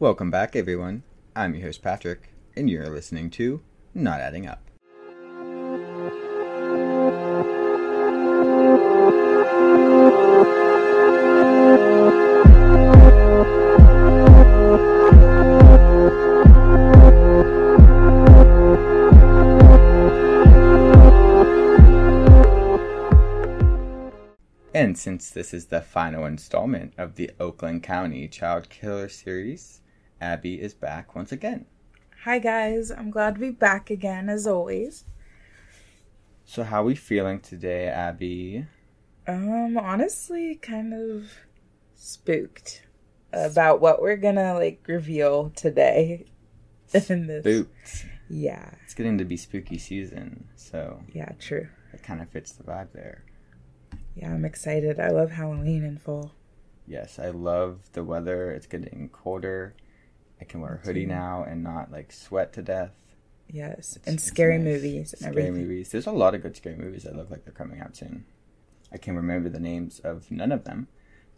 Welcome back, everyone. I'm your host, Patrick, and you're listening to Not Adding Up. And since this is the final installment of the Oakland County Child Killer series, Abby is back once again. Hi guys, I'm glad to be back again as always. So, how are we feeling today, Abby? Um, honestly, kind of spooked about what we're gonna like reveal today in this. Spooked. Yeah, It's getting to be spooky season, so yeah, true. it kind of fits the vibe there. Yeah, I'm excited. I love Halloween in full. Yes, I love the weather. It's getting colder. I can wear a hoodie now and not like sweat to death. Yes, It's- and scary nice. movies and Scary everything. movies. There's a lot of good scary movies that look like they're coming out soon. I can't remember the names of none of them,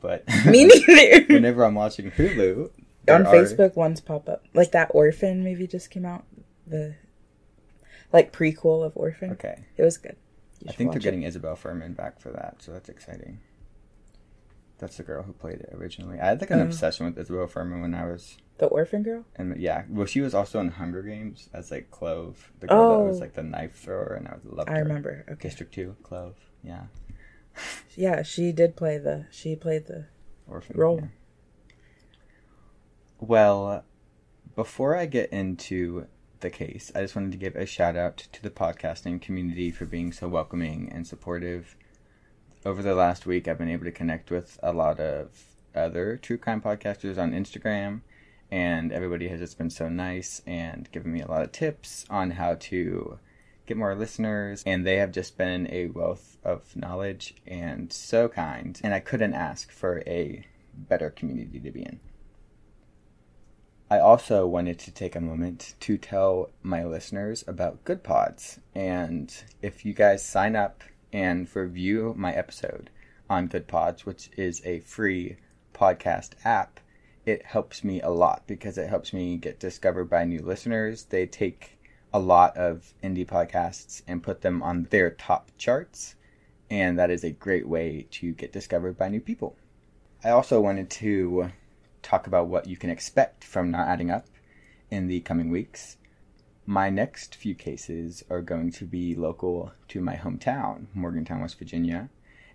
but Me neither. whenever I'm watching Hulu On are- Facebook, ones pop up. Like that Orphan movie just came out. The like prequel of Orphan. Okay, It was good. You I think they're watch it. getting Isabelle Fuhrman back for that, so that's exciting. That's the girl who played it originally. I had like an Oh. obsession with Isabelle Fuhrman when I was, the Orphan Girl. and yeah, well, she was also in Hunger Games as like Clove, the girl that was Oh. like the knife thrower, and I loved I her. remember. Okay. District Two, Clove, yeah, Yeah, she did play the. She played the. orphan Role. yeah. Well, before I get into the case, I just wanted to give a shout out to the podcasting community for being so welcoming and supportive. Over the last week, I've been able to connect with a lot of other true crime podcasters on Instagram, and everybody has just been so nice and given me a lot of tips on how to get more listeners. And they have just been a wealth of knowledge and so kind. And I couldn't ask for a better community to be in. I also wanted to take a moment to tell my listeners about Goodpods. And if you guys sign up and review my episode on Goodpods, which is a free podcast app, it helps me a lot because it helps me get discovered by new listeners. They take a lot of indie podcasts and put them on their top charts, and that is a great way to get discovered by new people. I also wanted to talk about what you can expect from not adding up in the coming weeks. My next few cases are going to be local to my hometown, Morgantown, West Virginia,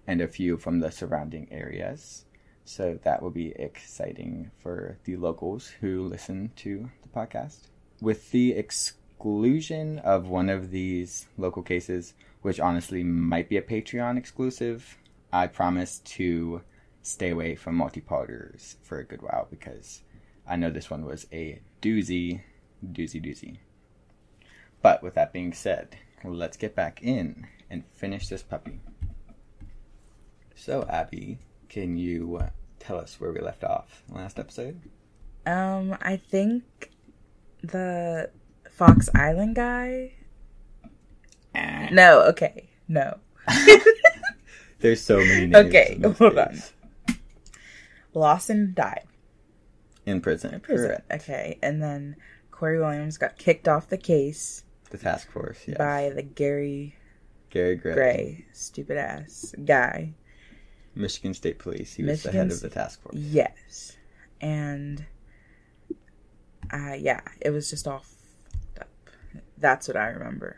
and a few from the surrounding areas. So that will be exciting for the locals who listen to the podcast. With the exclusion of one of these local cases, which honestly might be a Patreon exclusive, I promise to stay away from multi-parters for a good while because I know this one was a doozy, doozy, doozy. But with that being said, let's get back in and finish this puppy. So, Abby, can you uh, tell us where we left off last episode? Um, I think the Fox Island guy. No, okay, no. There's so many names. Okay, hold on. Lawson died In prison. in prison. Correct. Okay, and then Cory Williams got kicked off the case The task force, yes. by the Gary Gary Gray. Gray, stupid ass guy. Michigan State Police. He was the head of the task force. Yes, and uh, yeah, it was just all fucked up. That's what I remember.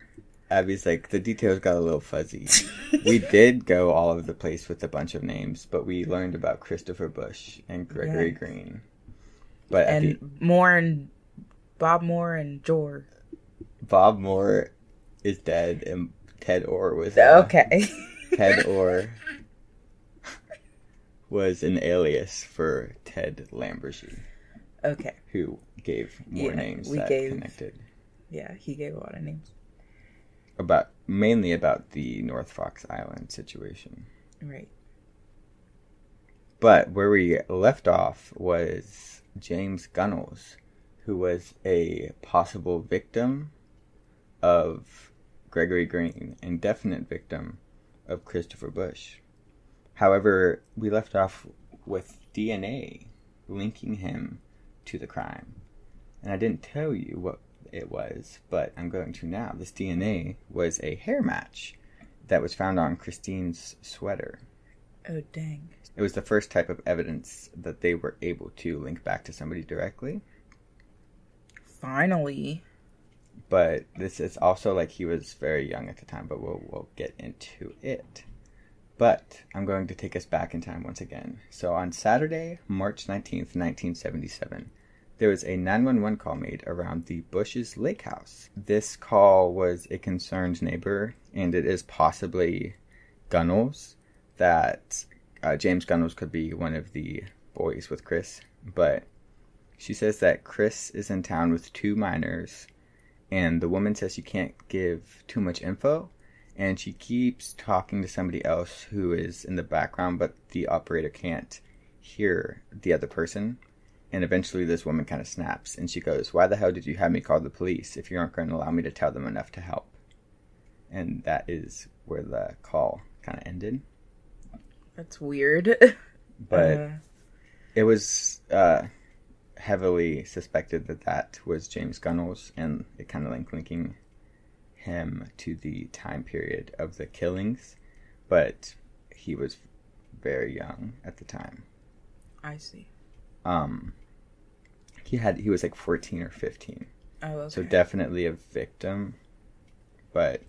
Abby's like, the details got a little fuzzy. we did go all over the place with a bunch of names, but we learned about Christopher Busch and Gregory Yeah. Greene. But and the, Moore and Bob Moore and Jor. Bob Moore is dead, and Ted Orr was uh, Okay. Ted Orr was an alias for Ted Lamborgine, okay. who gave more Yeah, names we that gave- connected Yeah, he gave a lot of names. about mainly about the North Fox Island situation. Right. But where we left off was James Gunnels, who was a possible victim of Gregory Greene and definite victim of Christopher Busch. However, we left off with DNA linking him to the crime. And I didn't tell you what it was, but I'm going to now. This DNA was a hair match that was found on Kristine's sweater. Oh, dang. It was the first type of evidence that they were able to link back to somebody directly. Finally. But this is also like he was very young at the time, but we'll, we'll get into it. But I'm going to take us back in time once again. So on Saturday, March 19th, 1977, there was a 911 call made around the Busch's Lake House. This call was a concerned neighbor, and it is possibly Gunnels that uh, James Gunnels could be one of the boys with Chris. But she says that Chris is in town with two minors, and the woman says she can't give too much info. And she keeps talking to somebody else who is in the background, but the operator can't hear the other person. And eventually, this woman kind of snaps and she goes, Why the hell did you have me call the police if you aren't going to allow me to tell them enough to help? And that is where the call kind of ended. That's weird. But Uh, it was uh, heavily suspected that that was James Gunnels, and it kind of like linking him to the time period of the killings. But he was very young at the time. I see. Um, he had he was like fourteen or fifteen. Oh, okay. So definitely a victim, but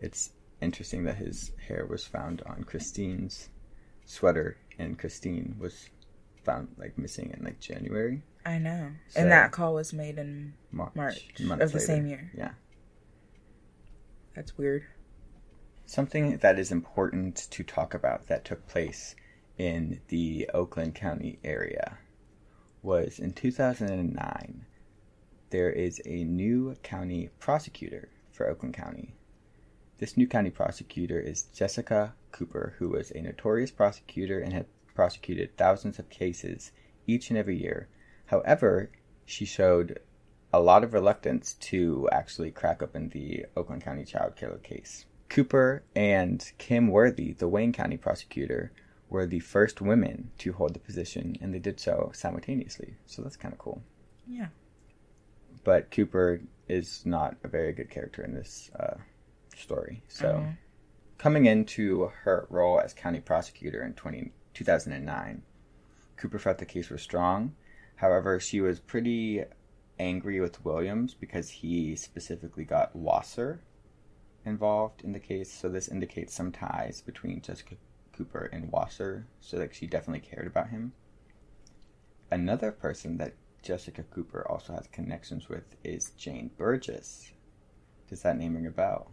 it's interesting that his hair was found on Kristine's sweater, and Kristine was found like missing in like January, I know. So- and that call was made in March, March of the same year. Yeah, That's weird. something that is important to talk about that took place in the Oakland County area was in 2009. There is a new county prosecutor for Oakland County. This new county prosecutor is Jessica Cooper, who was a notorious prosecutor and had prosecuted thousands of cases each and every year. However, she showed a lot of reluctance to actually crack open the Oakland County child killer case. Cooper and Kym Worthy, the Wayne County prosecutor, were the first women to hold the position, and they did so simultaneously. So that's kind of cool. Yeah. But Cooper is not a very good character in this uh, story. So, Mhm. coming into her role as county prosecutor in 20, 2009, Cooper felt the case was strong. However, she was pretty angry with Williams because he specifically got Wasser involved in the case. So, this indicates some ties between Jessica Cooper and Wasser. So, like, she definitely cared about him. Another person that Jessica Cooper also has connections with is Jane Burgess. Does that name ring a bell?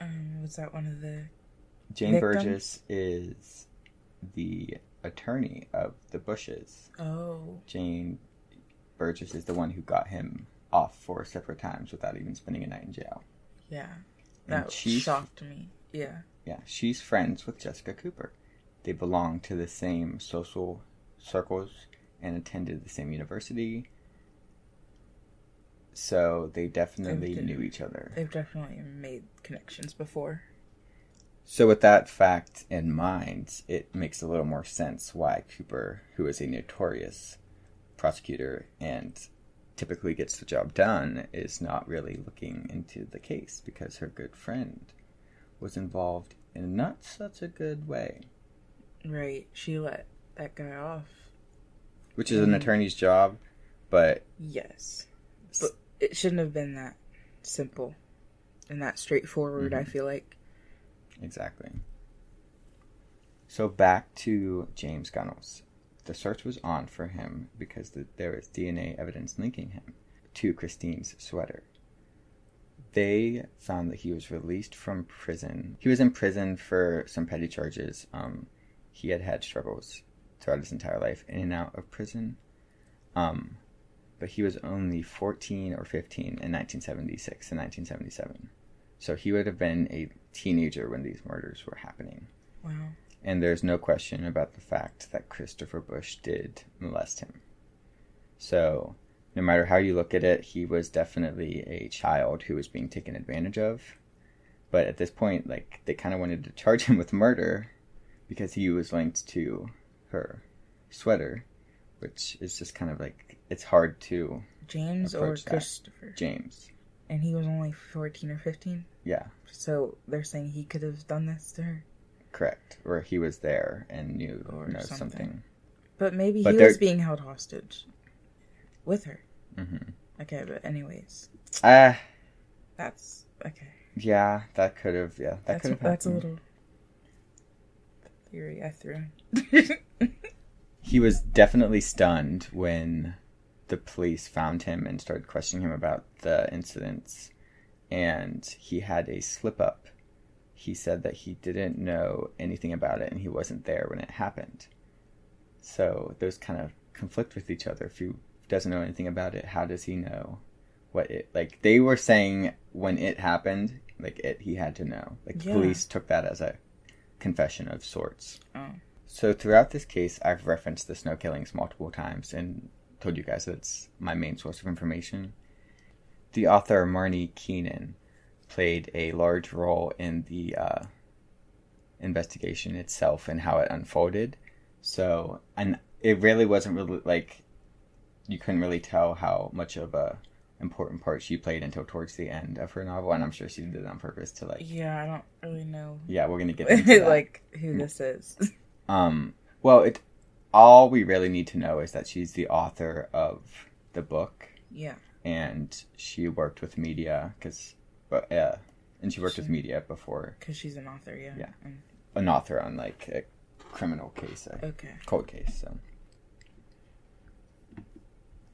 Um, was that one of the? Jane Victim? Burgess is the attorney of the Busches. Oh. Jane Burgess is the one who got him off four separate times without even spending a night in jail. Yeah. And That she's- shocked me. Yeah. Yeah, she's friends with Jessica Cooper. They belong to the same social circles and attended the same university. So they definitely knew each other. They've definitely made connections before. So, with that fact in mind, it makes a little more sense why Cooper, who is a notorious prosecutor and typically gets the job done, is not really looking into the case because her good friend was involved in not such a good way, Right. She let that guy off. which is an attorney's job, but Yes. But it shouldn't have been that simple and that straightforward, I Mhm. feel like. Exactly. So back to James Gunnels. The search was on for him because the, there was DNA evidence linking him to Kristine's sweater. They found that he was released from prison. He was in prison for some petty charges. Um, he had had struggles throughout his entire life in and out of prison. Um, but he was only 14 or 15 in 1976 and 1977. So he would have been a teenager when these murders were happening. Wow. And there's no question about the fact that Christopher Busch did molest him. So, no matter how you look at it, he was definitely a child who was being taken advantage of. But at this point, like, they kind of wanted to charge him with murder because he was linked to her sweater, which is just kind of like it's hard to James or that. Christopher? James. And he was only 14 or 15. Yeah, So they're saying he could have done this to her. Correct. Or he was there and knew Or knows something. something. But maybe But he they're- was being held hostage with her. hmm Okay, but anyways, Ah, that's okay. yeah, that could have. Yeah, that could have. that's a little theory I threw. He was definitely stunned when the police found him and started questioning him about the incidents. And he had a slip up. He said that he didn't know anything about it and he wasn't there when it happened. So those kind of conflict with each other. If he doesn't know anything about it, how does he know what it like? They were saying when it happened, like it, he had to know. Like the Yeah. police took that as a confession of sorts. oh, So throughout this case, I've referenced the snow killings multiple times and told you guys that it's my main source of information. The author Marney Keenan played a large role in the uh, investigation itself and how it unfolded. So, and it really wasn't really like you couldn't really tell how much of a important part she played until towards the end of her novel, and I'm sure she did it on purpose to like. yeah, I don't really know Yeah, we're gonna get into like who this is. Um, well, it all we really need to know is that she's the author of the book, yeah, and she worked with media because, but yeah, and she worked with media before because she's an author. Yeah. Yeah. And- an author on like a criminal case, a okay. cold case. So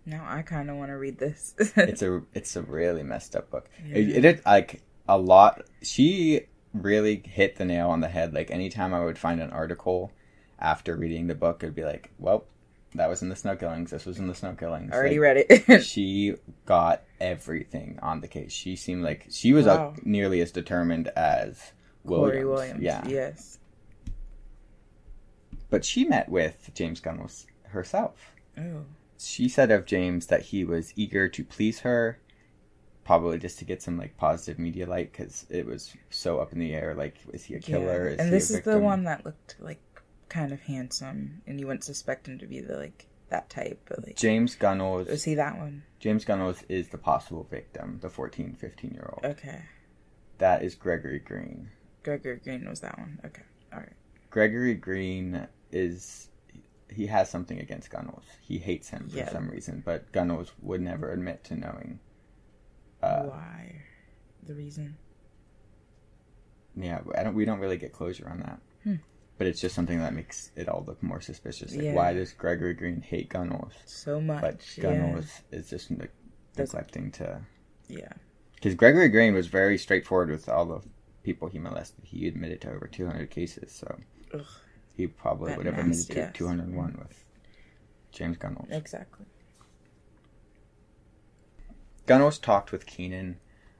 Now I kind of want to read this. it's a it's a really messed up book. Yeah. It, it is like a lot. She really hit the nail on the head. Like anytime I would find an article after reading the book, it'd be like, well. That was in the snow killings. This was in the snow killings. I Already Like, read it. she got everything on the case. She seemed like she was Wow. nearly as determined as Williams. Cory Williams. Yeah, Yes. but she met with James Gunn herself. Oh. She said of James that he was eager to please her, probably just to get some like positive media light because it was so up in the air. Like, is he a killer? Yeah. Is and this a is the one that looked like kind of handsome, and you wouldn't suspect him to be the like that type, but like James Gunnels. was he that one? James Gunnels is the possible victim, the 14, 15 year old. Okay. That is Gregory Greene. Gregory Greene was that one. Okay. All right. Gregory Greene is he has something against Gunnels. He hates him for Yeah. some reason, but Gunnels would never admit to knowing. Uh, Why? The reason? yeah, I don't. We don't really get closure on that. Hmm. But it's just something that makes it all look more suspicious. Like, Yeah. why does Gregory Greene hate Gunnels, So much. but yeah. Gunnels is just ne- neglecting to? Yeah. Because Gregory Greene was very straightforward with all the people he molested. He admitted to over 200 cases, so Ugh. he probably would have admitted to ass. 201 with James Gunnels. Exactly. Gunnels talked with Keenan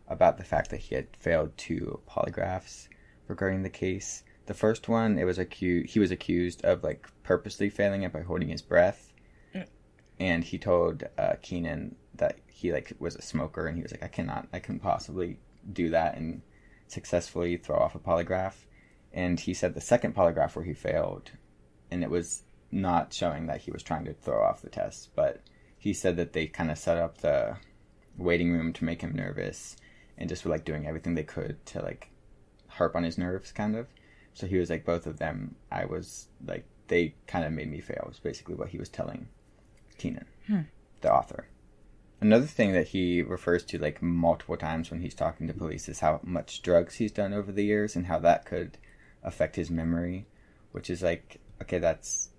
about the fact that he had failed two polygraphs regarding the case. The first one, it was acu- he was accused of like purposely failing it by holding his breath, Mm. and he told uh, Keenan that he like was a smoker, and he was like, I cannot, I couldn't possibly do that and successfully throw off a polygraph. And he said the second polygraph where he failed, and it was not showing that he was trying to throw off the test, but he said that they kind of set up the waiting room to make him nervous and just were like doing everything they could to like harp on his nerves kind of so he was like both of them i was like they kind of made me fail was basically what he was telling keenan Hmm. the author another thing that he refers to like multiple times when he's talking to police is how much drugs he's done over the years and how that could affect his memory which is like okay that's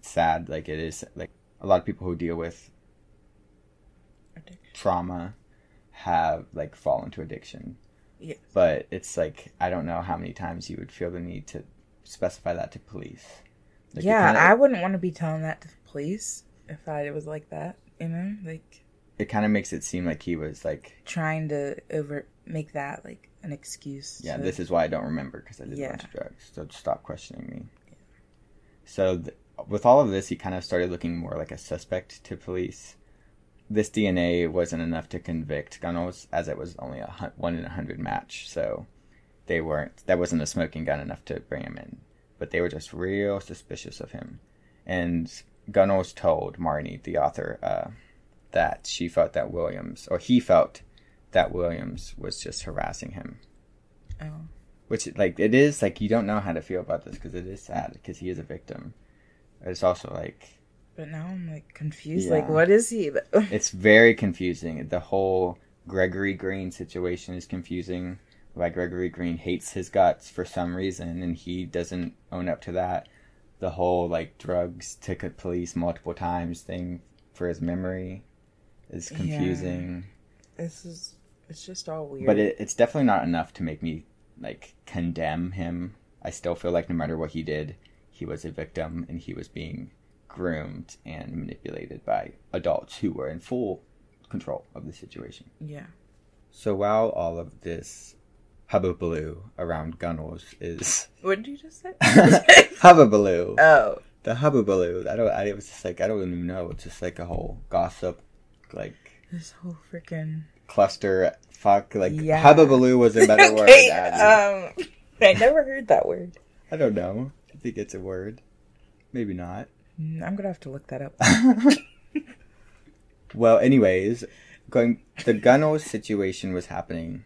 sad like it is like a lot of people who deal with Addiction. trauma have like fall into addiction Yes. but it's like i don't know how many times you would feel the need to specify that to police Like, yeah, kinda, I wouldn't want to be telling that to the police if I was like that. You know, like it kind of makes it seem like he was like trying to over make that like an excuse. yeah to- this is why i don't remember because i did a bunch of drugs so stop questioning me so th- with all of this he kind of started looking more like a suspect to police this dna wasn't enough to convict gunnels as it was only a one in a hundred match so they weren't that wasn't a smoking gun enough to bring him in but they were just real suspicious of him and gunnels told marney the author uh, that she felt that Williams, or he felt that Williams was just harassing him. Oh. Which, like, it is, like, you don't know how to feel about this because it is sad because he is a victim. It's also, like, But now I'm like confused. Yeah. Like, what is he? it's very confusing. The whole Gregory Greene situation is confusing. Why Gregory Greene hates his guts for some reason, and he doesn't own up to that. The whole like drugs ticket police multiple times thing for his memory is Yeah. confusing. This is. It's just all weird. But it, it's definitely not enough to make me like condemn him. I still feel like no matter what he did, he was a victim and he was being groomed and manipulated by adults who were in full control of the situation. yeah. So while all of this hubbubaloo around Gunnels is What did you just say? hubbubaloo, oh. the hubbubaloo, I don't. I it was just like I don't even know. It's just like a whole gossip, like This whole freaking. cluster. Fuck, like Yeah. hubbubaloo was a better word. okay, um, I never heard that word. I don't know. I think it's a word. Maybe not. Mm, I'm gonna have to look that up. well, anyways, going the Gunnels situation was happening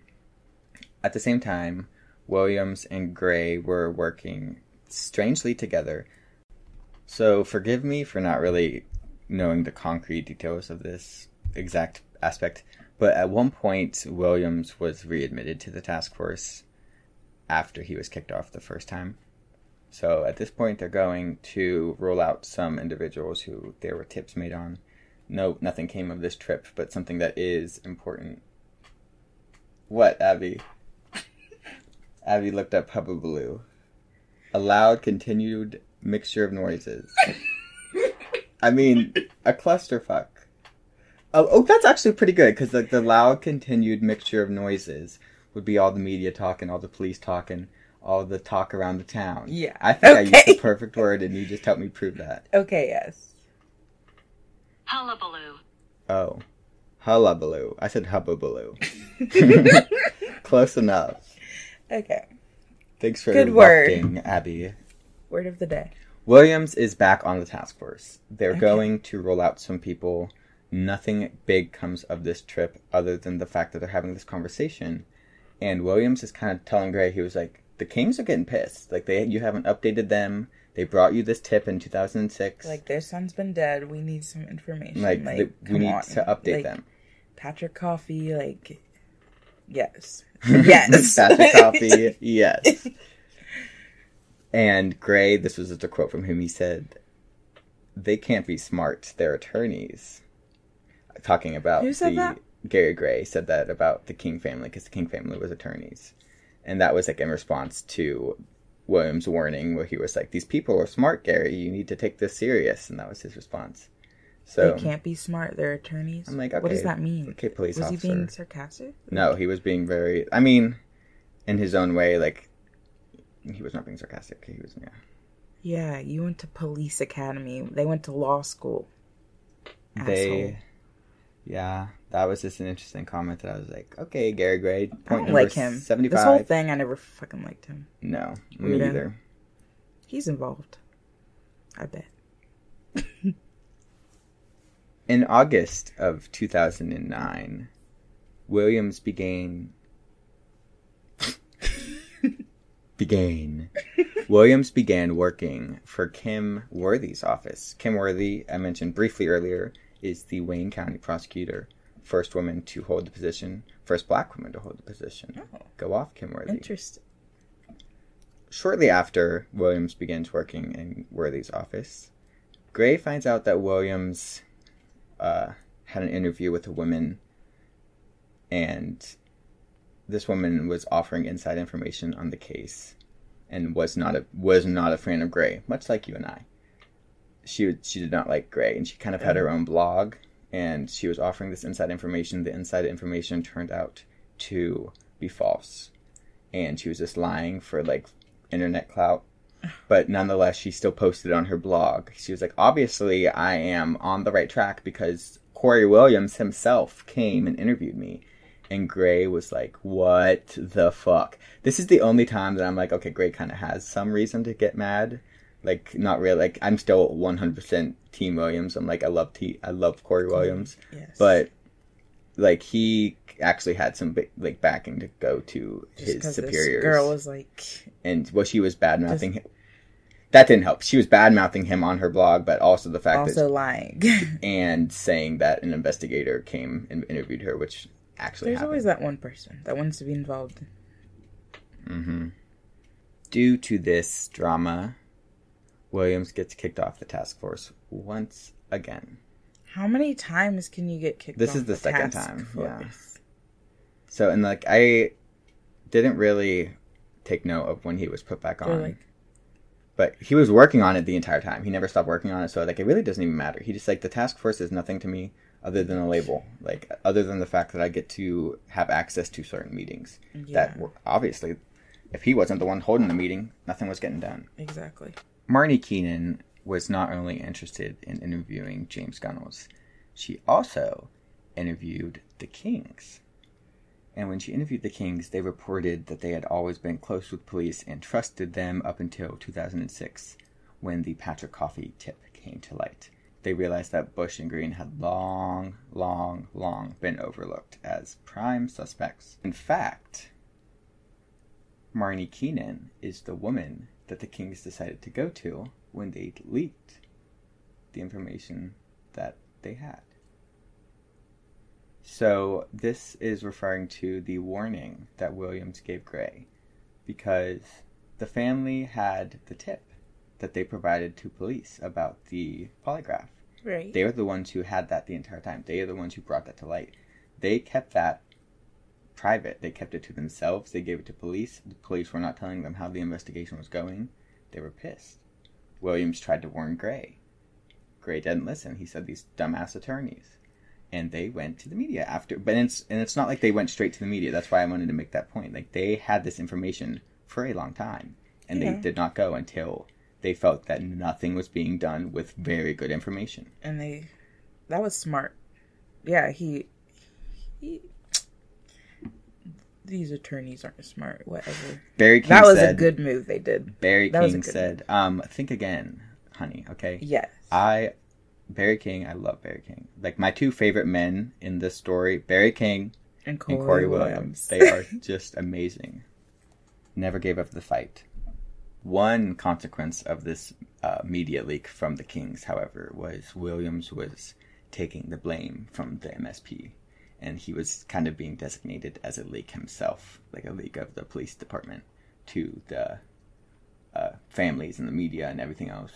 at the same time. Williams and Gray were working strangely together. So forgive me for not really knowing the concrete details of this exact aspect, but at one point Williams was readmitted to the task force after he was kicked off the first time. So at this point, they're going to roll out some individuals who there were tips made on. No, nothing came of this trip, but something that is important. What, Abby? Abby looked up Hubbubaloo. A loud, continued mixture of noises. I mean, a clusterfuck. Oh, oh that's actually pretty good because like the loud, continued mixture of noises would be all the media talking, all the police talking, all the talk around the town. Yeah. I think I used the perfect word, and you just helped me prove that. Okay, yes. Hullabaloo. Oh, hullabaloo. I said hubbubaloo. Close enough. Okay. Thanks for Good word. Abby. Word of the day. Williams is back on the task force. They're Okay. going to roll out some people. Nothing big comes of this trip other than the fact that they're having this conversation. And Williams is kind of telling Gray, he was like, the Kings are getting pissed. Like they, you haven't updated them. They brought you this tip in 2006. Like their son's been dead. We need some information. like, Like, th- we need on. to update Like, them. Patrick Coffey, like yes. Yes. Patrick Coffey, yes. And Gray, this was just a quote from him. He said, "They can't be smart. They're attorneys." Talking about Who said the that? Gary Gray said that about the King family because the King family was attorneys, and that was like in response to Williams' warning where he was like, "These people are smart, Gary. You need to take this serious," and that was his response. So they can't be smart. They're attorneys. I'm like, what does that mean? okay, police Was officer. he being sarcastic? No, he was being very. I mean, in his own way, like he was not being sarcastic. He was, yeah. Yeah, you went to police academy. They went to law school. They, Asshole. Yeah, that was just an interesting comment that I was like, okay, Gary Gray, point I don't like him. seventy-five. This whole thing, I never fucking liked him. No, me Weirdo. either. He's involved. I bet. In August of two thousand and nine, Williams began. began. Williams began working for Kym Worthy's office. Kym Worthy, I mentioned briefly earlier, is the Wayne County prosecutor. First woman to hold the position, first black woman to hold the position. Oh, Go off, Kym Worthy. interesting. Shortly after Williams begins working in Worthy's office, Gray finds out that Williams uh, had an interview with a woman, and this woman was offering inside information on the case, and was not a was not a fan of Gray, much like you and I. She she did not like Gray, and she kind of had her own blog, and she was offering this inside information. The inside information turned out to be false, and she was just lying for like internet clout. But nonetheless, she still posted it on her blog. She was like, obviously, I am on the right track because Cory Williams himself came and interviewed me. And Gray was like, what the fuck? This is the only time that I'm like, okay, Gray kind of has some reason to get mad. Like not really. Like I'm still 100% Team Williams. I'm like I love T. I love Cory Williams, Yes. but like he actually had some like backing to go to Just his superiors, This girl was like, and well, she was bad mouthing him. That didn't help. She was bad mouthing him on her blog, but also the fact that also lying. and saying that an investigator came and interviewed her, which actually There's happened. always that one person that wants to be involved. Mm-hmm. Due to this drama, Williams gets kicked off the task force once again. How many times can you get kicked This is the second task time, yeah. So, and like, I didn't really take note of when he was put back on. like, but he was working on it the entire time. He never stopped working on it. So, like, it really doesn't even matter. He just, like, the task force is nothing to me other than a label. Like, other than the fact that I get to have access to certain meetings. yeah, That were obviously, if he wasn't the one holding the meeting, nothing was getting done. exactly. Marney Keenan was not only interested in interviewing James Gunnels, she also interviewed the Kings. And when she interviewed the Kings, they reported that they had always been close with police and trusted them up until 2006, when the Patrick Coffey tip came to light. They realized that Busch and Greene had long, long, long been overlooked as prime suspects. In fact, Marney Keenan is the woman that the Kings decided to go to when they leaked the information that they had. So, this is referring to the warning that Williams gave Gray because the family had the tip that they provided to police about the polygraph. Right. They were the ones who had that the entire time. They are the ones who brought that to light. They kept that private. They kept it to themselves. They gave it to police. The police were not telling them how the investigation was going. They were pissed. Williams tried to warn Gray. Gray didn't listen. He said these dumbass attorneys. And they went to the media after but it's and it's not like they went straight to the media. That's why I wanted to make that point. Like they had this information for a long time. And Yeah. they did not go until they felt that nothing was being done with very good information. and they, that was smart. Yeah, he, he. These attorneys aren't smart. Whatever. Barry King that was said, a good move they did. Barry that King said, um, think again, honey, okay? Yes. I Barry King, I love Barry King. Like my two favorite men in this story, Barry King and Cory, and Cory Williams. Williams. They are just amazing. Never gave up the fight. One consequence of this uh, media leak from the Kings, however, was Williams was taking the blame from the MSP, and he was kind of being designated as a leak himself, like a leak of the police department to the uh, families and the media and everything else.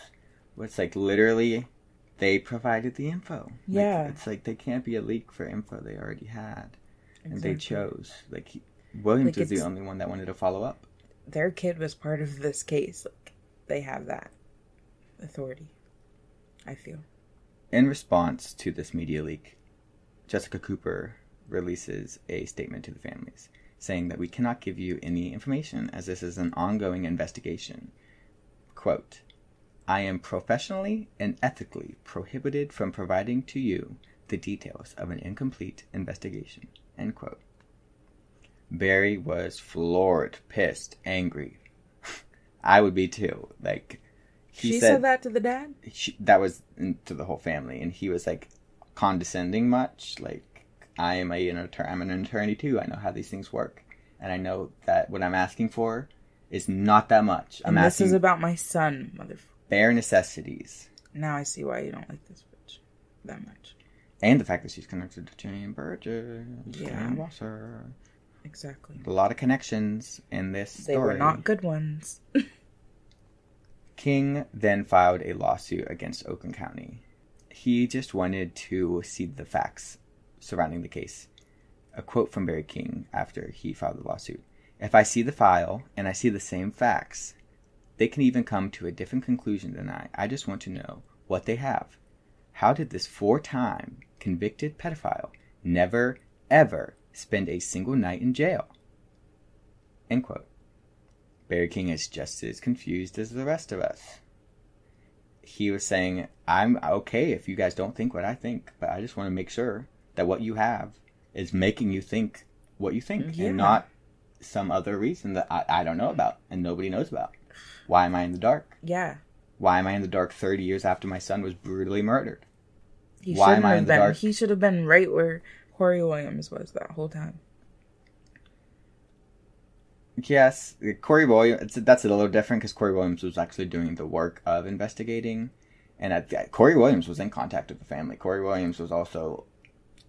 It's like literally they provided the info. Like, Yeah. it's like they can't be a leak for info they already had and they chose. Like he, Williams Like, was the only one that wanted to follow up. Their kid was part of this case. Like, they have that authority. I feel. In response to this media leak, Jessica Cooper releases a statement to the families saying that we cannot give you any information as this is an ongoing investigation. Quote, I am professionally and ethically prohibited from providing to you the details of an incomplete investigation. End quote. Barry was floored, pissed, angry. I would be too. Like, he she said, that to the dad. she, that was in- to the whole family, and he was like condescending much. Like I am a, an attorney. I'm an attorney too. I know how these things work, and I know that what I'm asking for is not that much. I'm And this asking is about my son, mother. bare necessities, Now I see why you don't like this bitch that much. and the fact that she's connected to Jane Burgess, Yeah. Jane Wasser. Exactly. A lot of connections in this They story. were not good ones. King then filed a lawsuit against Oakland County. He just wanted to see the facts surrounding the case. A quote from Barry King after he filed the lawsuit If I see the file and I see the same facts, they can even come to a different conclusion than I. I just want to know what they have. How did this four time convicted pedophile never, ever spend a single night in jail? End quote. Barry King is just as confused as the rest of us. He was saying, I'm okay if you guys don't think what I think, but I just want to make sure that what you have is making you think what you think Yeah. and not some other reason that I, I don't know about and nobody knows about. Why am I in the dark? Yeah. Why am I in the dark 30 years after my son was brutally murdered? He Why am I in the been. dark? He should have been right where Cory Williams was that whole time. Yes, Cory Williams. That's a little different because Cory Williams was actually doing the work of investigating, and at, Cory Williams was in contact with the family. Cory Williams was also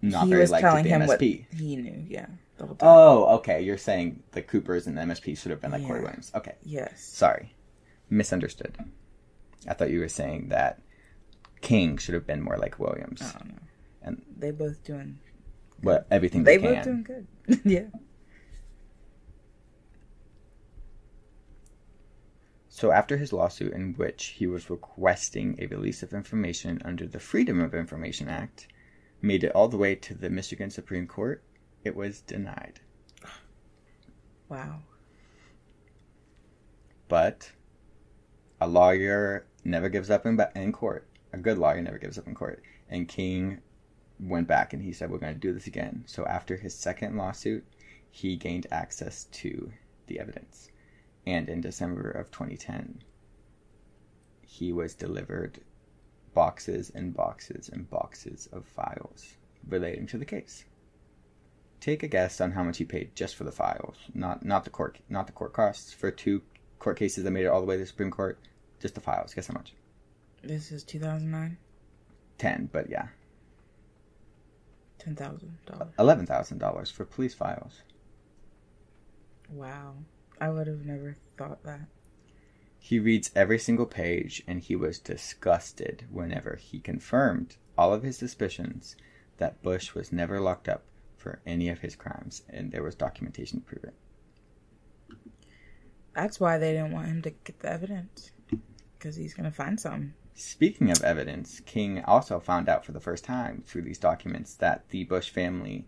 not he very was liked telling the him what MSP. he knew. Yeah, the whole time. Oh, okay. You're saying the Coopers and the MSP should have been like Cory Williams. Okay, yes. sorry, misunderstood. I thought you were saying that King should have been more like Williams. I don't know. And- they both doing. But everything They they, both doing good. yeah. So, after his lawsuit, in which he was requesting a release of information under the Freedom of Information Act, made it all the way to the Michigan Supreme Court, it was denied. Wow. But a lawyer never gives up in, in court. A good lawyer never gives up in court. And King went back and he said, We're going to do this again. So, after his second lawsuit, he gained access to the evidence. And in December of 2010, he was delivered boxes and boxes and boxes of files relating to the case. Take a guess on how much he paid just for the files, not not the court not the court costs for two court cases that made it all the way to the Supreme Court. Just the files. Guess how much? This is 2009. Ten, but yeah, Ten thousand dollars. eleven thousand dollars for police files. Wow. I would have never thought that. He reads every single page, and he was disgusted whenever he confirmed all of his suspicions that Busch was never locked up for any of his crimes, and there was documentation to prove it. That's why they didn't want him to get the evidence. Because he's going to find some. Speaking of evidence, King also found out for the first time through these documents that the Busch family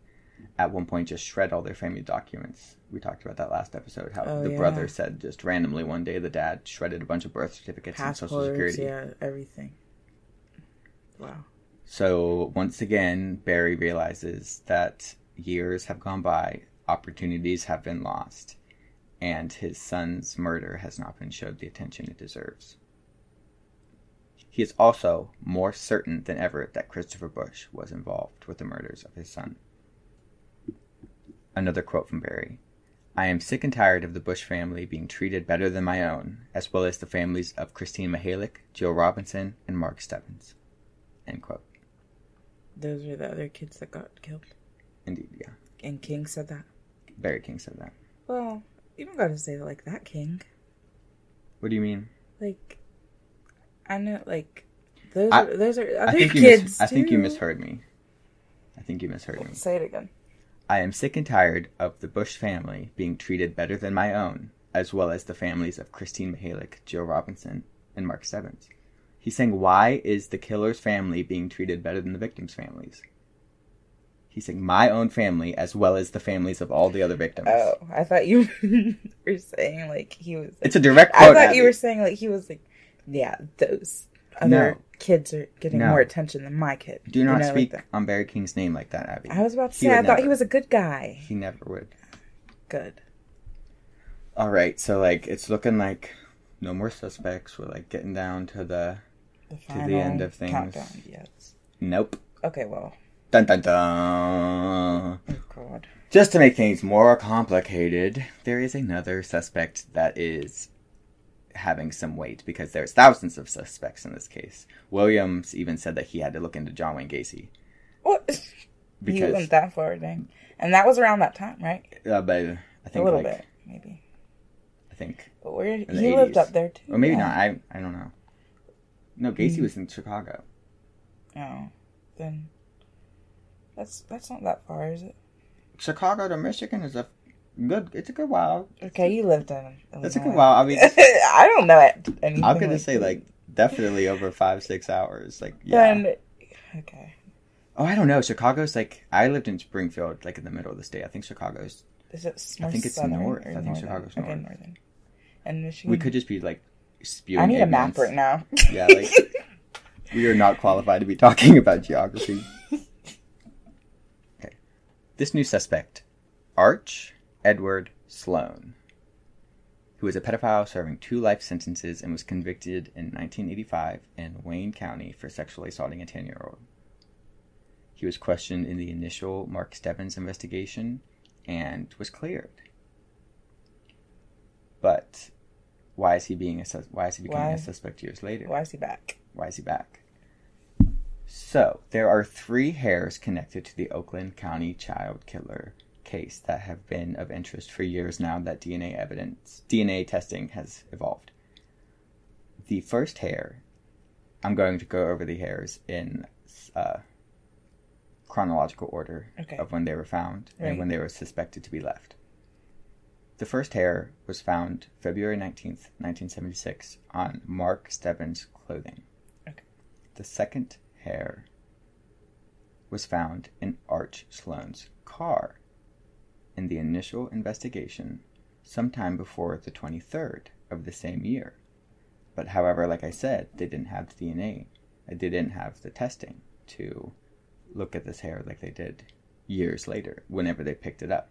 at one point just shred all their family documents. We talked about that last episode, how Oh, the yeah. brother said just randomly one day the dad shredded a bunch of birth certificates and social security. yeah, everything. Wow. So once again, Barry realizes that years have gone by, opportunities have been lost, and his son's murder has not been showed the attention it deserves. He is also more certain than ever that Christopher Busch was involved with the murders of his son. Another quote from Barry I am sick and tired of the Busch family being treated better than my own, as well as the families of Kristine Mihelich, Joe Robinson, and Mark Stebbins. End quote. Those are the other kids that got killed. Indeed, yeah. And King said that. Barry King said that. Well, you don't got to say it like that, King. What do you mean? Like, I know, like, those I- are those are other I think you kids. mis- I think you misheard me. I think you misheard me. Say it again. I am sick and tired of the Busch family being treated better than my own, as well as the families of Kristine Mihelich, Joe Robinson, and Mark Stebbins. He's saying, why is the killer's family being treated better than the victims' families? He's saying, my own family, as well as the families of all the other victims. Oh, I thought you were saying like he was. It's a direct quote. I thought you were saying like he was like, yeah, those other No. kids are getting No. more attention than my kid. Do You not know, like speak that. on Barry King's name like that, Abby. I was about to say I thought he was a good guy. He never would. Good. All right, so like it's looking like no more suspects. We're like getting down to the The To the end of things. Countdown. Yes. nope. Okay. Well. Dun dun dun. Oh God. Just to make things more complicated, there is another suspect that is having some weight because there's thousands of suspects in this case. Williams even said that he had to look into John Wayne Gacy What? you because, went that far, dang. And that was around that time, right? uh, but I think a little like bit, maybe. I think, But where he lived up there too. or maybe yeah. not. I I don't know. No, Gacy Mm. was in Chicago. Oh, then that's that's not that far, is it? Chicago to Michigan is a good. It's a good while. Okay, you lived in. That's a good Illinois. while. I mean, I don't know it. I'm gonna like say like definitely over five six hours. Like yeah. Then, okay, Oh, I don't know. Chicago's like I lived in Springfield, like in the middle of the state. I think Chicago's. is it? I think it's north. or I think northern? Chicago's Okay, north. northern. And Michigan. We could just be like spewing. I need a map right now. Yeah, like we are not qualified to be talking about geography. Okay, this new suspect, Arch Edward Sloan, who was a pedophile serving two life sentences and was convicted in 1985 in Wayne County for sexually assaulting a 10 year old. He was questioned in the initial Mark Stebbins investigation and was cleared. But why is he being a sus- why is he becoming Why? a suspect years later? Why is he back? Why is he back? So, there are three hairs connected to the Oakland County child killer case that have been of interest for years now that DNA evidence, DNA testing has evolved. The first hair, I'm going to go over the hairs in uh, chronological order Okay. of when they were found Right. and when they were suspected to be left. The first hair was found February 19th, 1976, on Mark Stebbins' clothing. Okay. The second hair was found in Arch Sloan's car in the initial investigation sometime before the 23rd of the same year. But however, like I said, they didn't have the DNA. They didn't have the testing to look at this hair like they did years later, whenever they picked it up.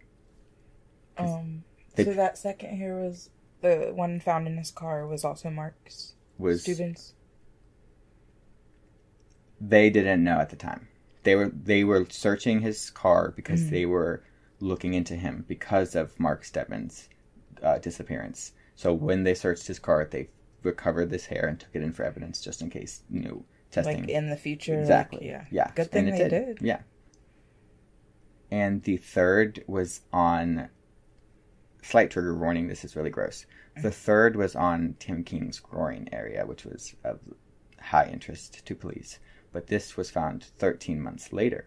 Um, they- so that second hair was the one found in his car was also Mark's Was Stebbins'. they didn't know at the time. They were they were searching his car because Mhm. they were looking into him because of Mark Stebbins' uh, disappearance. So when they searched his car, they recovered this hair and took it in for evidence just in case you know testing. Like in the future. like, exactly. yeah. Yeah. Good thing they it did. Yeah. And the third was on. Slight trigger warning. This is really gross. The third was on Tim King's groin area, which was of high interest to police. But this was found 13 months later.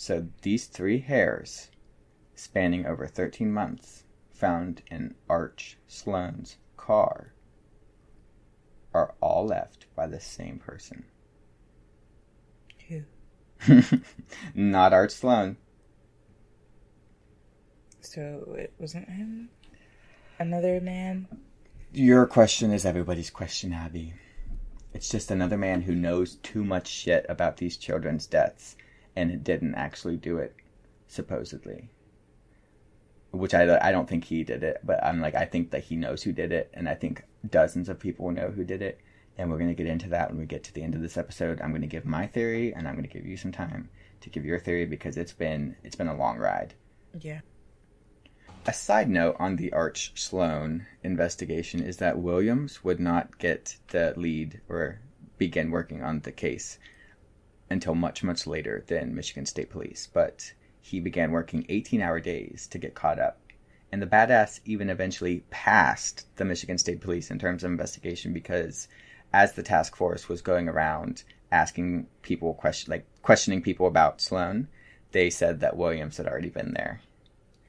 So these three hairs, spanning over 13 months, found in Arch Sloan's car, are all left by the same person. Who? Not Art Sloan. So it wasn't him. Another man. Your question is everybody's question, Abby. It's just another man who knows too much shit about these children's deaths and didn't actually do it, supposedly. Which I, I don't think he did it, but I'm like, I think that he knows who did it, and I think dozens of people know who did it. And we're going to get into that when we get to the end of this episode. I'm going to give my theory, and I'm going to give you some time to give your theory because it's been it's been a long ride. Yeah. A side note on the Arch Sloan investigation is that Williams would not get the lead or begin working on the case until much, much later than Michigan State Police, but he began working 18 hour days to get caught up. And the badass even eventually passed the Michigan State Police in terms of investigation because as the task force was going around asking people question like questioning people about Sloan, they said that Williams had already been there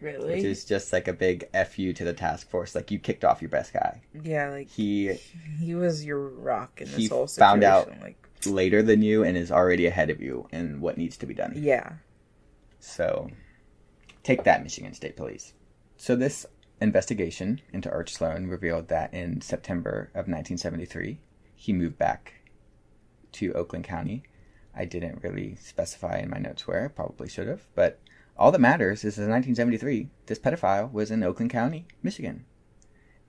Really? which is just like a big fu to the task force. Like you kicked off your best guy. yeah, like He he was your rock in this whole situation. found out- Like, later than you and is already ahead of you in what needs to be done. yeah. So take that, Michigan State Police. So this investigation into Arch Sloan revealed that in September of 1973, he moved back to Oakland County. I didn't really specify in my notes where, probably should have, but all that matters is in 1973, this pedophile was in Oakland County, Michigan.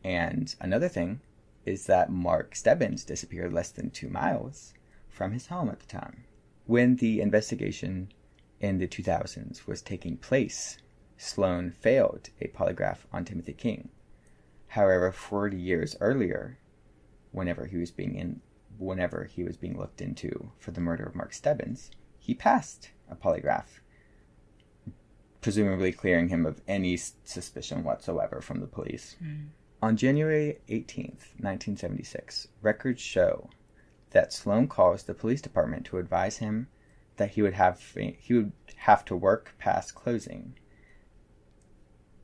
And another thing is that Mark Stebbins disappeared less than two miles from his home at the time. When the investigation in the 2000s was taking place, Sloan failed a polygraph on Timothy King. However, 40 years earlier, whenever he was being in, whenever he was being looked into for the murder of Mark Stebbins, he passed a polygraph, presumably clearing him of any suspicion whatsoever from the police. Hmm. On January 18th, 1976, records show that Sloan calls the police department to advise him that he would have he would have to work past closing.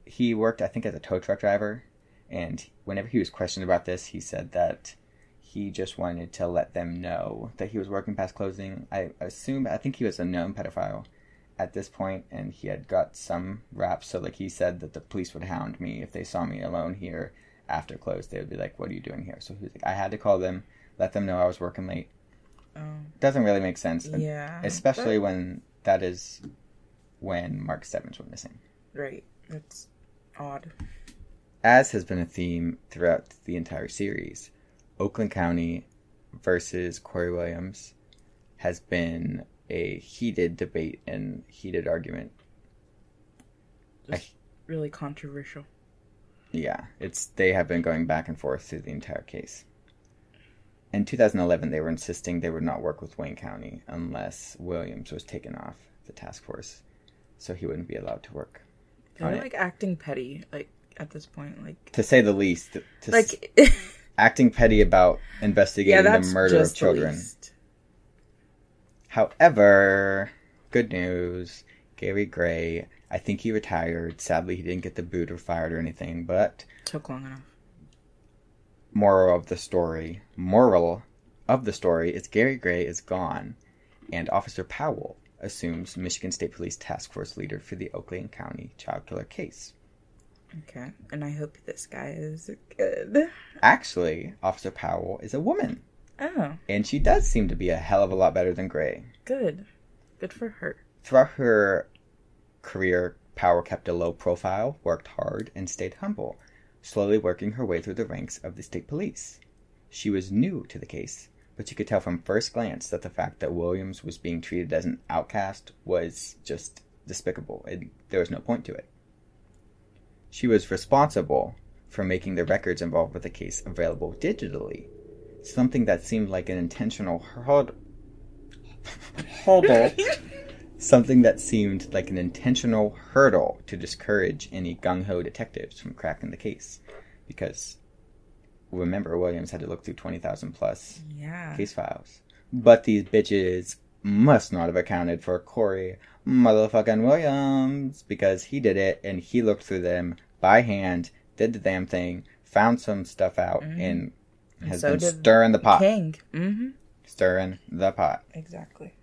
He worked, I think, as a tow truck driver, and whenever he was questioned about this, he said that he just wanted to let them know that he was working past closing. I assume, I think he was a known pedophile at this point, and he had got some raps. So, like, he said that the police would hound me if they saw me alone here after close. They would be like, "What are you doing here?" So he was like, "I had to call them, let them know I was working late." Um, Doesn't really make sense, yeah. especially when that is when Mark Stebbins went missing. Right. That's odd. as has been a theme throughout the entire series, Oakland County versus Cory Williams has been a heated debate and heated argument. Just really controversial. Yeah, it's they have been going back and forth through the entire case. In 2011, they were insisting they would not work with Wayne County unless Williams was taken off the task force, so he wouldn't be allowed to work. They're it. like acting petty, like at this point, like to say the least. To s- like acting petty about investigating that's the murder of children. However, good news. Gary Gray, I think he retired. Sadly, he didn't get the boot or fired or anything. But Took long enough. Moral of the story, moral of the story is Gary Gray is gone, and Officer Powell assumes Michigan State Police Task Force leader for the Oakland County child killer case. Okay, and I hope this guy is good. Actually, Officer Powell is a woman, Oh, and she does seem to be a hell of a lot better than Gray. good, good for her. Throughout her career, Powell kept a low profile, worked hard, and stayed humble, slowly working her way through the ranks of the state police. She was new to the case, but you could tell from first glance that the fact that Williams was being treated as an outcast was just despicable, and there was no point to it. She was responsible for making the records involved with the case available digitally, something that seemed like an intentional hurdle something that seemed like an intentional hurdle to discourage any gung ho detectives from cracking the case. Because remember, Williams had to look through 20,000 plus Yeah. case files. But these bitches must not have accounted for Cory motherfucking Williams because he did it and he looked through them by hand, did the damn thing, found some stuff out, Mhm. and And has so been stirring the pot. King. Mm-hmm. Stirring the pot. Exactly.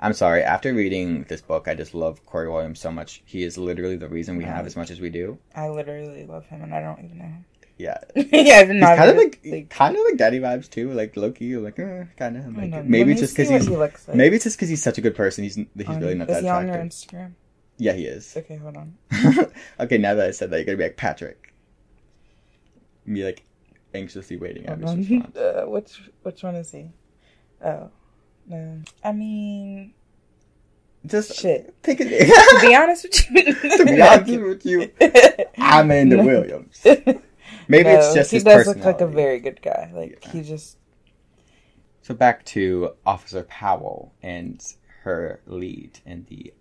I'm sorry. After reading this book, I just love Cory Williams so much. He is literally the reason we have as much as we do. I literally love him, and I don't even know. him. Yeah, yeah, he's kind of even, like, kind of like daddy vibes too. Like Loki, like eh, kind of like maybe it's just because he's he like. maybe it's just because he's such a good person. He's he's Um, really not is that he on your. Instagram? Yeah, he is. Okay, hold on. okay, now that I said that, you're gonna be like Patrick. Me like anxiously waiting at Hold his on. response. Uh, which which one is he? Oh, no. I mean, Just shit. pick it. to be honest with you, to be honest with you, I'm No. Williams. Maybe it's just he does look like a very good guy. Like Yeah. he just So back to Officer Powell and her lead in the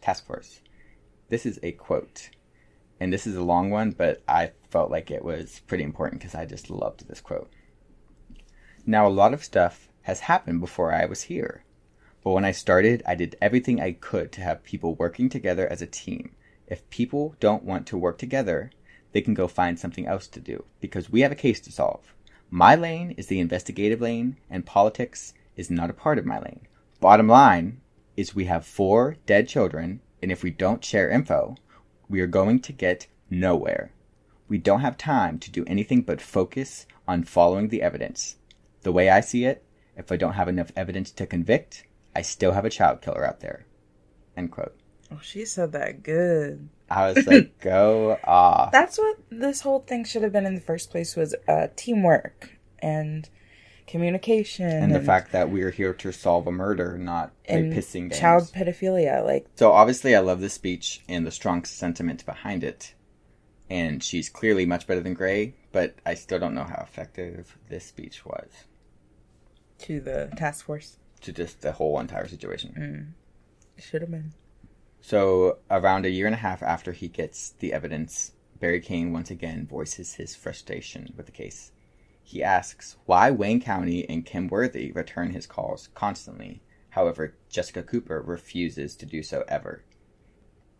task force. This is a quote. And this is a long one, but I felt like it was pretty important because I just loved this quote. Now, a lot of stuff has happened before I was here. But when I started, I did everything I could to have people working together as a team. If people don't want to work together, they can go find something else to do because we have a case to solve. My lane is the investigative lane, and politics is not a part of my lane. Bottom line is we have four dead children, and if we don't share info, we are going to get nowhere. We don't have time to do anything but focus on following the evidence. The way I see it, if I don't have enough evidence to convict, I still have a child killer out there. End quote. oh, she said that good. I was like, go off. That's what this whole thing should have been in the first place was uh, teamwork and communication And the fact that we're here to solve a murder, not and pissing games. child pedophilia. Like So obviously, I love this speech and the strong sentiment behind it. And she's clearly much better than Gray, but I still don't know how effective this speech was to the task force. to just the whole entire situation. Mm. Should have been. So, around a year and a half after he gets the evidence, Barry King once again voices his frustration with the case. He asks why Wayne County and Kym Worthy return his calls constantly. However, Jessica Cooper refuses to do so ever.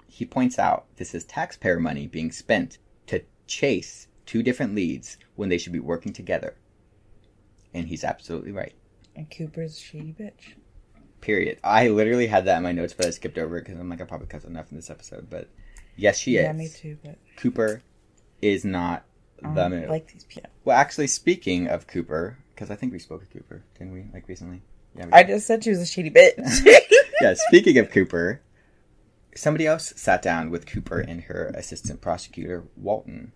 He points out this is taxpayer money being spent to chase two different leads when they should be working together. And he's absolutely right. And Cooper's a shady bitch. Period. I literally had that in my notes, but I skipped over it because I'm like, I probably cut enough in this episode. But yes, she yeah, is. Yeah, me too. But Cooper is not the move. like these people. well, actually, speaking of Cooper, because I think we spoke of Cooper, didn't we? Like recently. Yeah. I just said she was a shady bitch. yeah. Speaking of Cooper, somebody else sat down with Cooper and her assistant prosecutor Walton,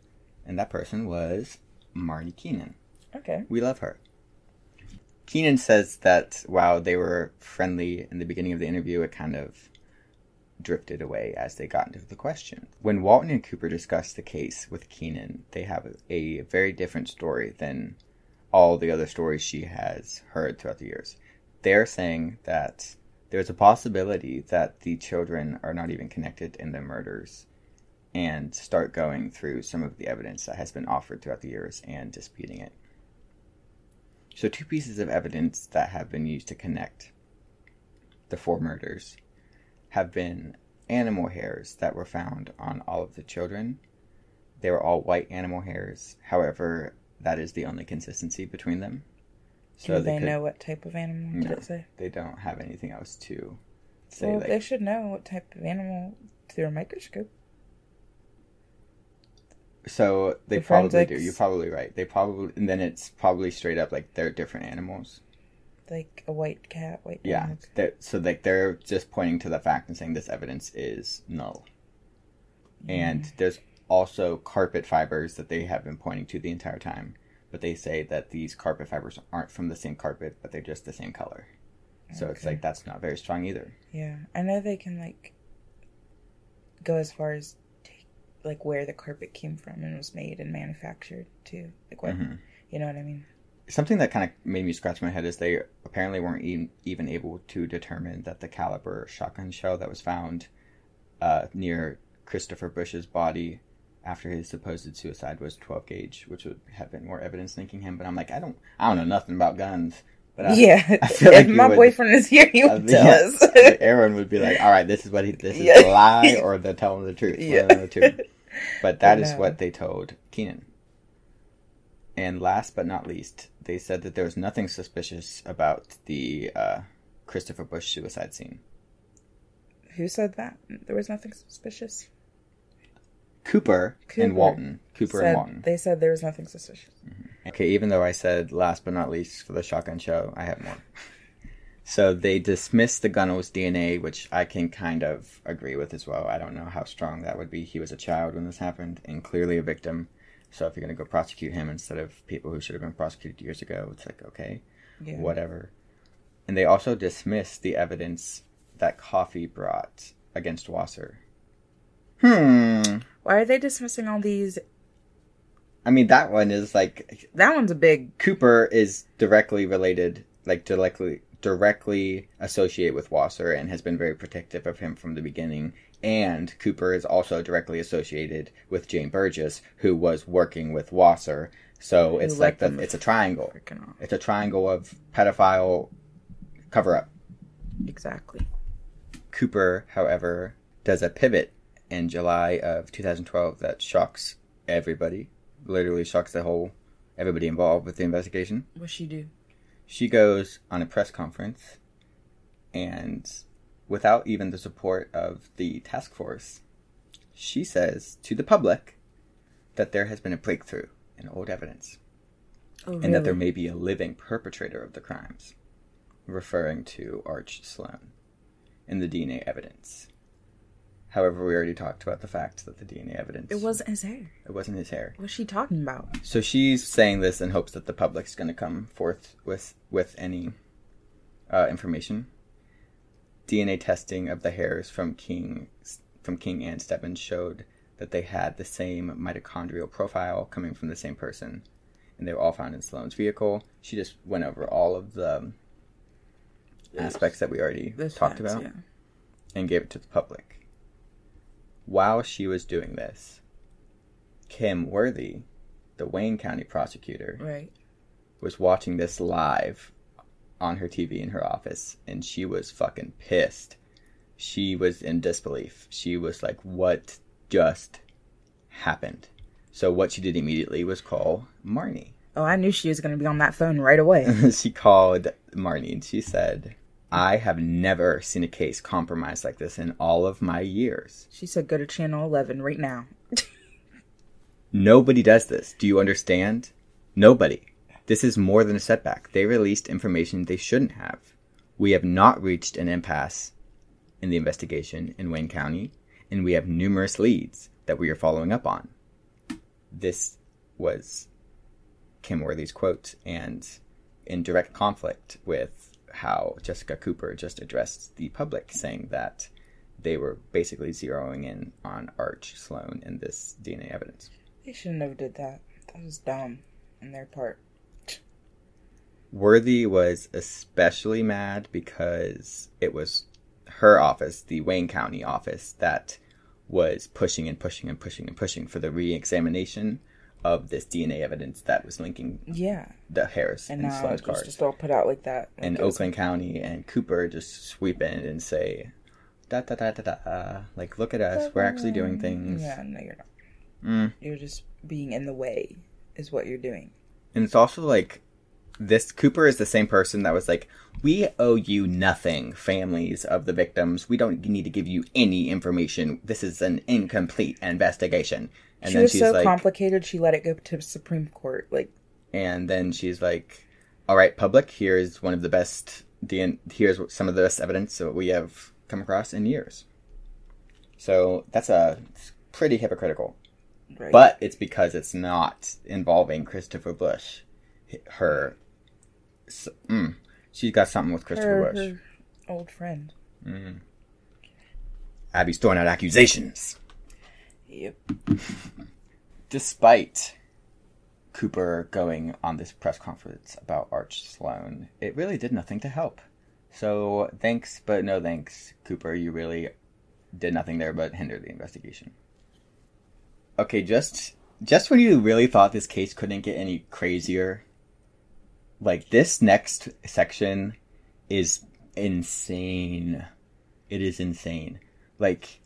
and that person was Marney Keenan. Okay. We love her. Keenan says that while they were friendly in the beginning of the interview, it kind of drifted away as they got into the question. When Walton and Cooper discuss the case with Keenan, they have a very different story than all the other stories she has heard throughout the years. They're saying that there's a possibility that the children are not even connected in the murders and start going through some of the evidence that has been offered throughout the years and disputing it. So, two pieces of evidence that have been used to connect the four murders have been animal hairs that were found on all of the children. They were all white animal hairs. However, that is the only consistency between them. Do they, know what type of animal? Did No. it say? They don't have anything else to say. Well, like, they should know what type of animal through a microscope. So they The probably do. You're probably right. They probably, and then it's probably straight up like they're different animals. Like a white cat, white Yeah. so like they're just pointing to the fact and saying this evidence is null. And mm-hmm. there's also carpet fibers that they have been pointing to the entire time, but they say that these carpet fibers aren't from the same carpet, but they're just the same color. So it's like that's not very strong either. Yeah, I know they can like go as far as like where the carpet came from and was made and manufactured too. Like what Mhm. you know what I mean? Something that kind of made me scratch my head is they apparently weren't even, even able to determine that the caliber shotgun shell that was found uh, near Christopher Busch's body after his supposed suicide was 12 gauge, which would have been more evidence linking him. But I'm like, I don't, I don't know nothing about guns. But I, yeah, I feel if like my would- boyfriend is here, he would tell us. Aaron would be like, all right, this is what he, this is Yeah. the lie or they're telling the truth. Yeah. The two. But that is no. what they told Keenan. And last but not least, they said that there was nothing suspicious about the uh, Christopher Busch suicide scene. Who said that? There was nothing suspicious. Cooper, Cooper and Walton. Cooper Said- and Walton. They said there was nothing suspicious. Okay, even though I said last but not least for the shotgun show, I have more. So they dismissed the Gunnels DNA, which I can kind of agree with as well. I don't know how strong that would be. He was a child when this happened and clearly a victim. So if you're going to go prosecute him instead of people who should have been prosecuted years ago, it's like, okay, Yeah. whatever. And they also dismissed the evidence that Coffey brought against Wasser. Hmm. Why are they dismissing all these? I mean, that one is like That one's a big. Cooper is directly related, like directly directly associated with Wasser and has been very protective of him from the beginning. And Cooper is also directly associated with Jane Burgess, who was working with Wasser. So it's like the it's a triangle. It's a triangle of pedophile cover up. Exactly. Cooper, however, does a pivot in July of 2012 that shocks everybody. Literally shocks the whole everybody involved with the investigation. What she do? She goes on a press conference and without even the support of the task force, she says to the public that there has been a breakthrough in old evidence Oh, and that there may be a living perpetrator of the crimes, referring to Arch Sloan in the DNA evidence. However, we already talked about the fact that the DNA evidence It wasn't his hair. it wasn't his hair. What's she talking about? So she's saying this in hopes that the public's going to come forth with with any uh, information. DNA testing of the hairs from King from King and Stebbins showed that they had the same mitochondrial profile coming from the same person, and they were all found in Sloan's vehicle. She just went over all of the aspects that we already Those talked facts, about Yeah. and gave it to the public. While she was doing this, Kym Worthy, the Wayne County prosecutor, Right. was watching this live on her TV in her office and she was fucking pissed. She was in disbelief. She was like, What just happened? So, what she did immediately was call Marney. Oh, I knew she was going to be on that phone right away. she called Marney and she said, I have never seen a case compromised like this in all of my years. she said, "Go to channel 11 right now." Nobody does this. Do you understand? Nobody. This is more than a setback. They released information they shouldn't have. We have not reached an impasse in the investigation in Wayne County, and we have numerous leads that we are following up on. this was Kym Worthy's quote and in direct conflict with how Jessica Cooper just addressed the public, saying that they were basically zeroing in on Arch Sloan in this DNA evidence. They shouldn't have did that. That was dumb on their part. Worthy was especially mad because it was her office, the Wayne County office, that was pushing and pushing and pushing and pushing for the re-examination of this DNA evidence that was linking Yeah. the Harris And and, now Sloan's cars. just all put out like that. Like and Oakland County and Cooper just sweep in and say, da da da da da, like look at us, we're actually doing things. Yeah, no, you're not. Mm. You're just being in the way, is what you're doing. And it's also like this Cooper is the same person that was like, we owe you nothing, families of the victims. We don't need to give you any information. This is an incomplete investigation. And she then was so like, complicated. She let it go to Supreme Court. Like, and then she's like, all right, public, here's one of the best. DN- here's some of the best evidence that we have come across in years. So that's a it's pretty hypocritical. right? But it's because it's not involving Christopher Busch. Her, s- mm, she's got something with Christopher her, Busch. her old friend. Mm. Abby's throwing out accusations. Yep. Despite Cooper going on this press conference about Arch Sloan, it really did nothing to help. So thanks, but no thanks, Cooper. You really did nothing there but hinder the investigation. Okay, just just when you really thought this case couldn't get any crazier, like this next section is insane. It is insane. Like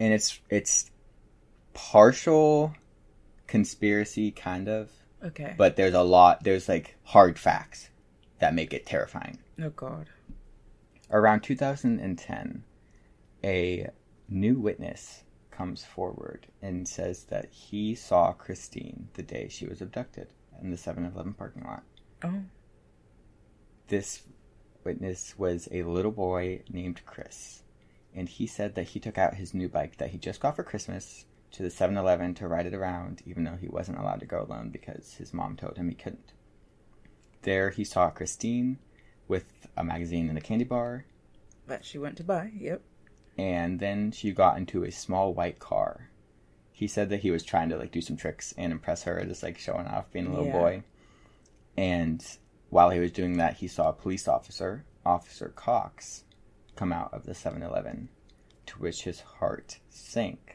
and it's it's partial conspiracy kind of, Okay. but there's a lot there's like hard facts that make it terrifying. oh God. Around 2010, a new witness comes forward and says that he saw Kristine the day she was abducted in the 7-Eleven parking lot. Oh. This witness was a little boy named Chris, and he said that he took out his new bike that he just got for Christmas to the 7-Eleven to ride it around, even though he wasn't allowed to go alone because his mom told him he couldn't. There he saw Kristine with a magazine and a candy bar, That she went to buy. Yep. and then she got into a small white car. He said that he was trying to like do some tricks and impress her, just like showing off being a little Yeah. boy. And while he was doing that, he saw a police officer, Officer Cox, come out of the 7-Eleven, to which his heart sank.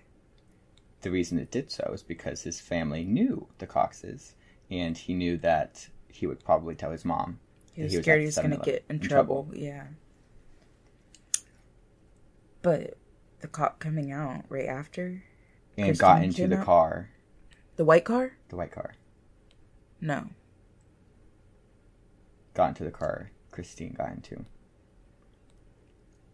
The reason it did so is because his family knew the Coxes, and he knew that he would probably tell his mom. He was he was scared he was going to get in, in trouble. trouble. Yeah. But the cop coming out right after And got into the out? car, the white car? the white car. No. got into the car Kristine got into.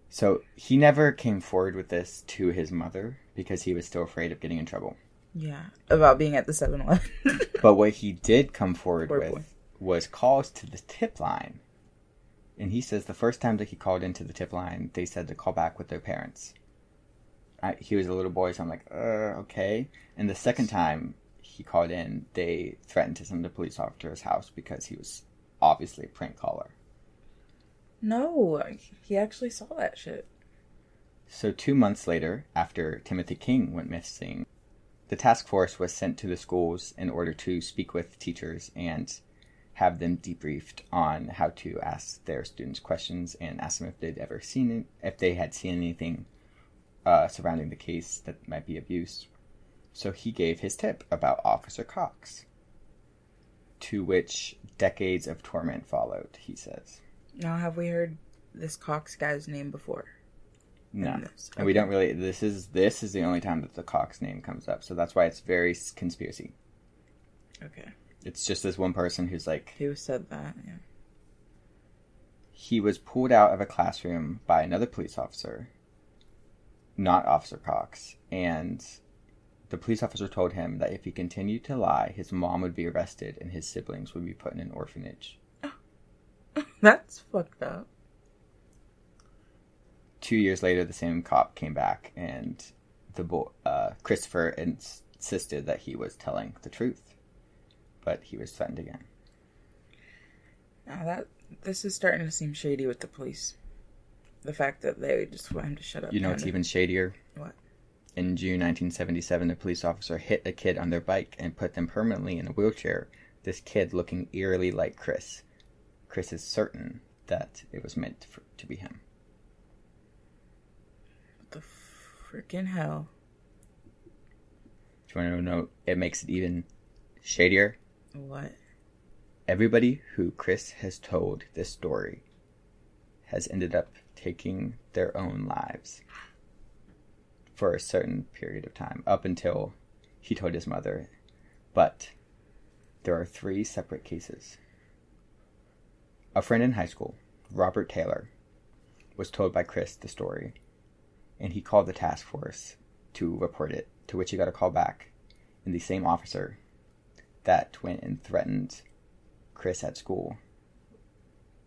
So he never came forward with this to his mother because he was still afraid of getting in trouble. Yeah. About being at the 7-Eleven. But what he did come forward Poor with boy. was calls to the tip line. And he says the first time that he called into the tip line, they said to call back with their parents. I, he was a little boy, so I'm like, uh, okay. And the second time he called in, they threatened to send the police officer's house because he was obviously a prank caller. No. He actually saw that shit. So, two months later, after Timothy King went missing, the task force was sent to the schools in order to speak with teachers and have them debriefed on how to ask their students questions and ask them if they'd ever seen it, if they had seen anything uh, surrounding the case that might be abuse. So he gave his tip about Officer Cox, to which decades of torment followed. He says, Now, have we heard this Cox guy's name before? "No." This? And we don't really. This is this is the only time that the Cox name comes up, so that's why it's very conspiracy. Okay. It's just this one person who's like Who said that? Yeah. he was pulled out of a classroom by another police officer, not Officer Cox, and the police officer told him that if he continued to lie, his mom would be arrested and his siblings would be put in an orphanage. That's fucked up. Two years later, the same cop came back, and the boy, uh, Christopher, insisted that he was telling the truth, but he was threatened again. Now that this is starting to seem shady with the police. The fact that they just want him to shut up. You know what's kinda- even shadier? What? In June 1977, a police officer hit a kid on their bike and put them permanently in a wheelchair. This kid looking eerily like Chris. Chris is certain that it was meant for, to be him. What the freaking hell? Do you want to know? It makes it even shadier. What? Everybody who Chris has told this story has ended up taking their own lives for a certain period of time, up until he told his mother. But there are three separate cases. A friend in high school, Robert Taylor, was told by Chris the story, and he called the task force to report it, to which he got a call back. And the same officer that went and threatened Chris at school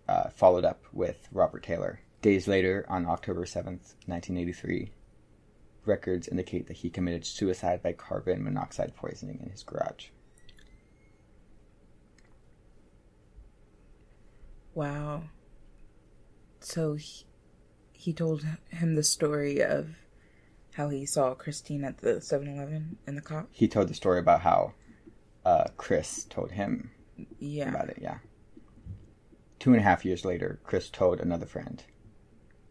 uh, followed up with Robert Taylor. Days later, on October 7th, 1983, records indicate that he committed suicide by carbon monoxide poisoning in his garage. Wow. So he, he told him the story of how he saw Kristine at the 7 Eleven in the cop? He told the story about how uh, Chris told him Yeah. about it, yeah. Two and a half years later, Chris told another friend,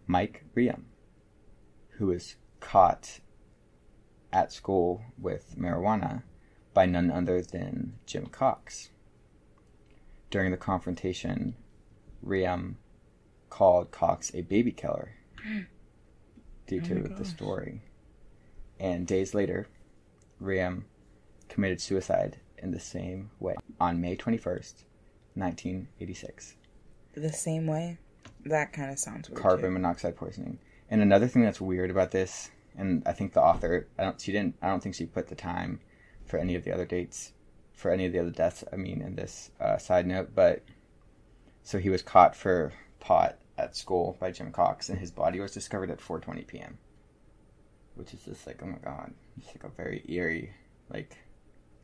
Mike Riem, who was caught at school with marijuana by none other than Jim Cox. During the confrontation, Riem called Cox a baby killer due Oh to the story. And days later, Riem committed suicide in the same way on May 21st, 1986. The same way? That kind of sounds weird. Carbon too. monoxide poisoning. And another thing that's weird about this, and I think the author, I don't, she didn't, I don't think she put the time for any of the other dates, for any of the other deaths. I mean, in this uh, side note, but so he was caught for pot at school by Jim Cox, and his body was discovered at 4:20 p.m. Which is just like, oh my god, it's like a very eerie, like,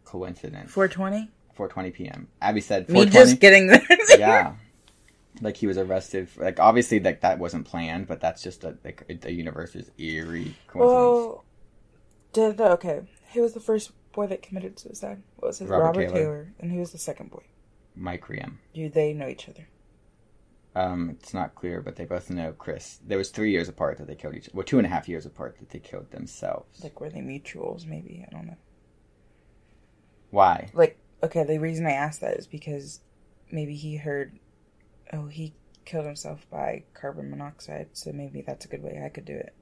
coincidence. 420? 4:20 p.m. Abby said 4:20. Me just getting there. yeah, like he was arrested. For, like obviously, like that wasn't planned, but that's just a like the universe's eerie coincidence. Well, did okay. Who was the first boy that committed suicide? What was his Robert Robert, Taylor. Taylor. and who was the second boy? Mike Riem. Do they know each other? Um, it's not clear, but they both know Chris. There was three years apart that they killed each. Well, two and a half years apart that they killed themselves. Like were they mutuals? Maybe I don't know. Why? Like okay, the reason I asked that is because maybe he heard, oh, he killed himself by carbon monoxide, so maybe that's a good way I could do it.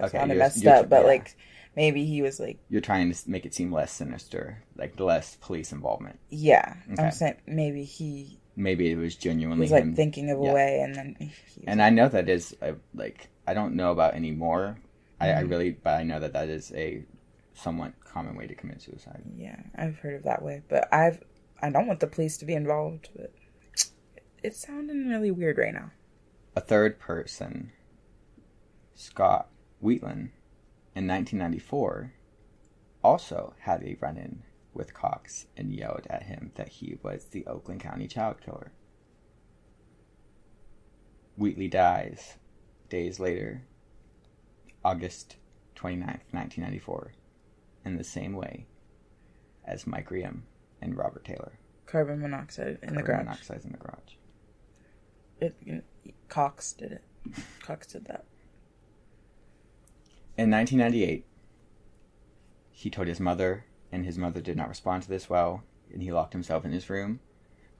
Like that Okay, sounded you're- messed you're- up, but yeah. like maybe he was like, You're trying to make it seem less sinister, like less police involvement. yeah, Okay. I'm saying maybe he Maybe it was genuinely was like him. thinking of a way, and then and I know that is a, like I don't know about any more. I, I Mhm. really, but I know that that is a somewhat common way to commit suicide. Yeah, I've heard of that way, but I've I don't want the police to be involved, but it's sounding really weird right now. A third person, Scott Wheatland, in 1994, also had a run-in with Cox and yelled at him that he was the Oakland County child killer. Wheatley dies days later, August 29th, 1994, in the same way as Mike Riem and Robert Taylor. Carbon monoxide in the Carbon garage. monoxide in the garage. It, Cox did it. Cox did that. In 1998, he told his mother, and his mother did not respond to this well, and he locked himself in his room,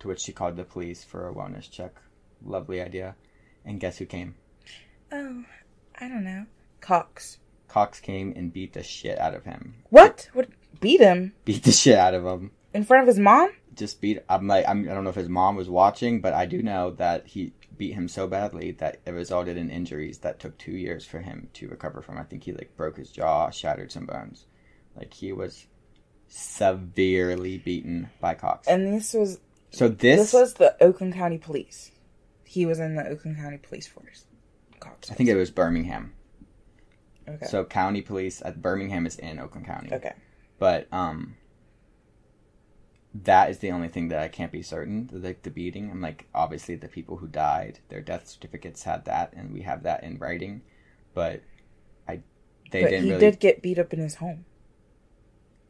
to which she called the police for a wellness check. Lovely idea. And guess who came? Oh, I don't know. Cox. Cox came and beat the shit out of him. What? What? Beat him Beat the shit out of him. in front of his mom? Just beat. I'm like I'm, I don't know if his mom was watching, but I do know that he beat him so badly that it resulted in injuries that took two years for him to recover from. I think he like broke his jaw, shattered some bones. Like he was severely beaten by Cox. And this was So this, this was the Oakland County Police. He was in the Oakland County Police Force. Cox. I think it was Birmingham. Okay. So county police at Birmingham is in Oakland County. okay. But um that is the only thing that I can't be certain. Like the beating. I'm like obviously the people who died, their death certificates had that and we have that in writing. But I they but didn't he really did get beat up in his home.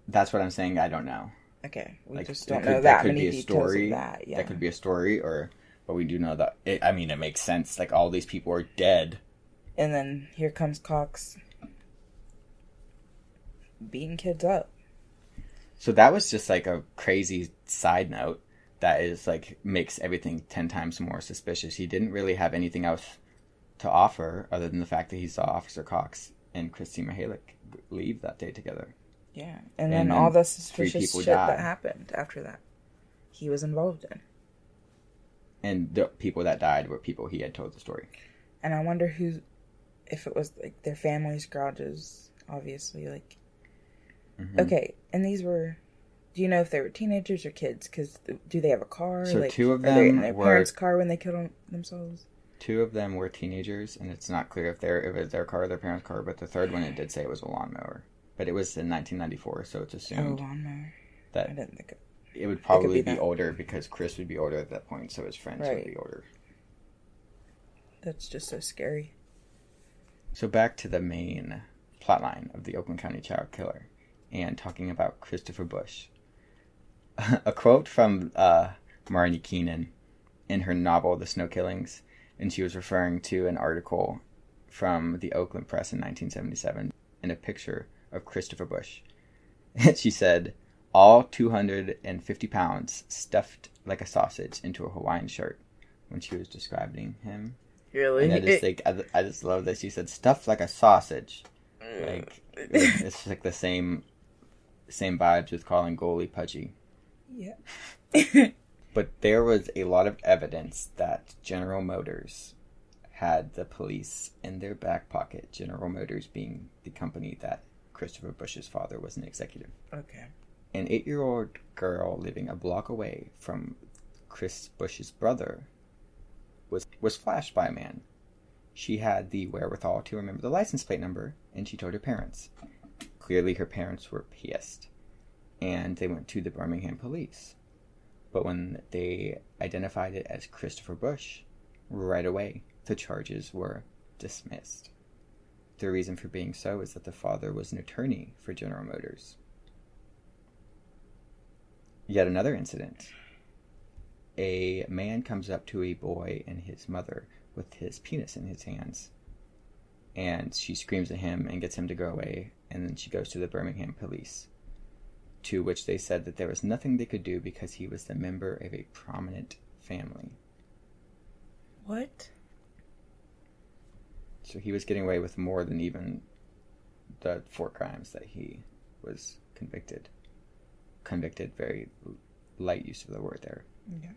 that's what I'm saying, I don't know. Okay. We Like, just don't could- know that that could many be a details story. of that. Yeah. That could be a story or but we do know that it, I mean it makes sense. Like all these people are dead. And then here comes Cox beating kids up. So that was just like a crazy side note that is like makes everything 10 times more suspicious. He didn't really have anything else to offer other than the fact that he saw Officer Cox and Kristine Mihelich leave that day together. Yeah. And And, then, then all the suspicious shit died. that happened after that. He was involved in. And the people that died were people he had told the story. And I wonder who if it was like their family's garages, obviously, like Mhm. Okay, and these were. Do you know if they were teenagers or kids? Because do they have a car? So like, two of they in them their were- parents' car when they killed them- themselves. Two of them were teenagers, and it's not clear if they're if it's their car or their parents' car. But the third one, it did say it was a lawnmower, but it was in 1994, so it's Oh, assumed lawnmower. I didn't think. Of, it would probably be be, older because Chris would be older at that point, so his friends would be older. that's just so scary. So back to the main plotline of the Oakland County child killer, and talking about Christopher Busch. a quote from uh, Marney Keenan in her novel *The Snow Killings*, and she was referring to an article from the Oakland Press in 1977 and a picture of Christopher Busch. And she said, "All 250 pounds stuffed like a sausage into a Hawaiian shirt." When she was describing him, Really? and I just think I, I just love that she said stuffed like a sausage. Like it's just like the same same vibes with calling goalie pudgy. yeah. But there was a lot of evidence that General Motors had the police in their back pocket. General Motors being the company that Christopher Busch's father was an executive. okay. An eight-year-old girl living a block away from Chris Busch's brother was was flashed by a man. She had the wherewithal to remember the license plate number, and she told her parents. Clearly, her parents were pissed, and they went to the Birmingham police. But when they identified it as Christopher Busch, right away the charges were dismissed. The reason for being so is that the father was an attorney for General Motors. Yet another incident. A man comes up to a boy and his mother with his penis in his hands. And she screams at him and gets him to go away. And then she goes to the Birmingham police. To which they said that there was nothing they could do because he was the member of a prominent family. What? So he was getting away with more than even the four crimes that he was convicted. Convicted, very light use of the word there. Yeah.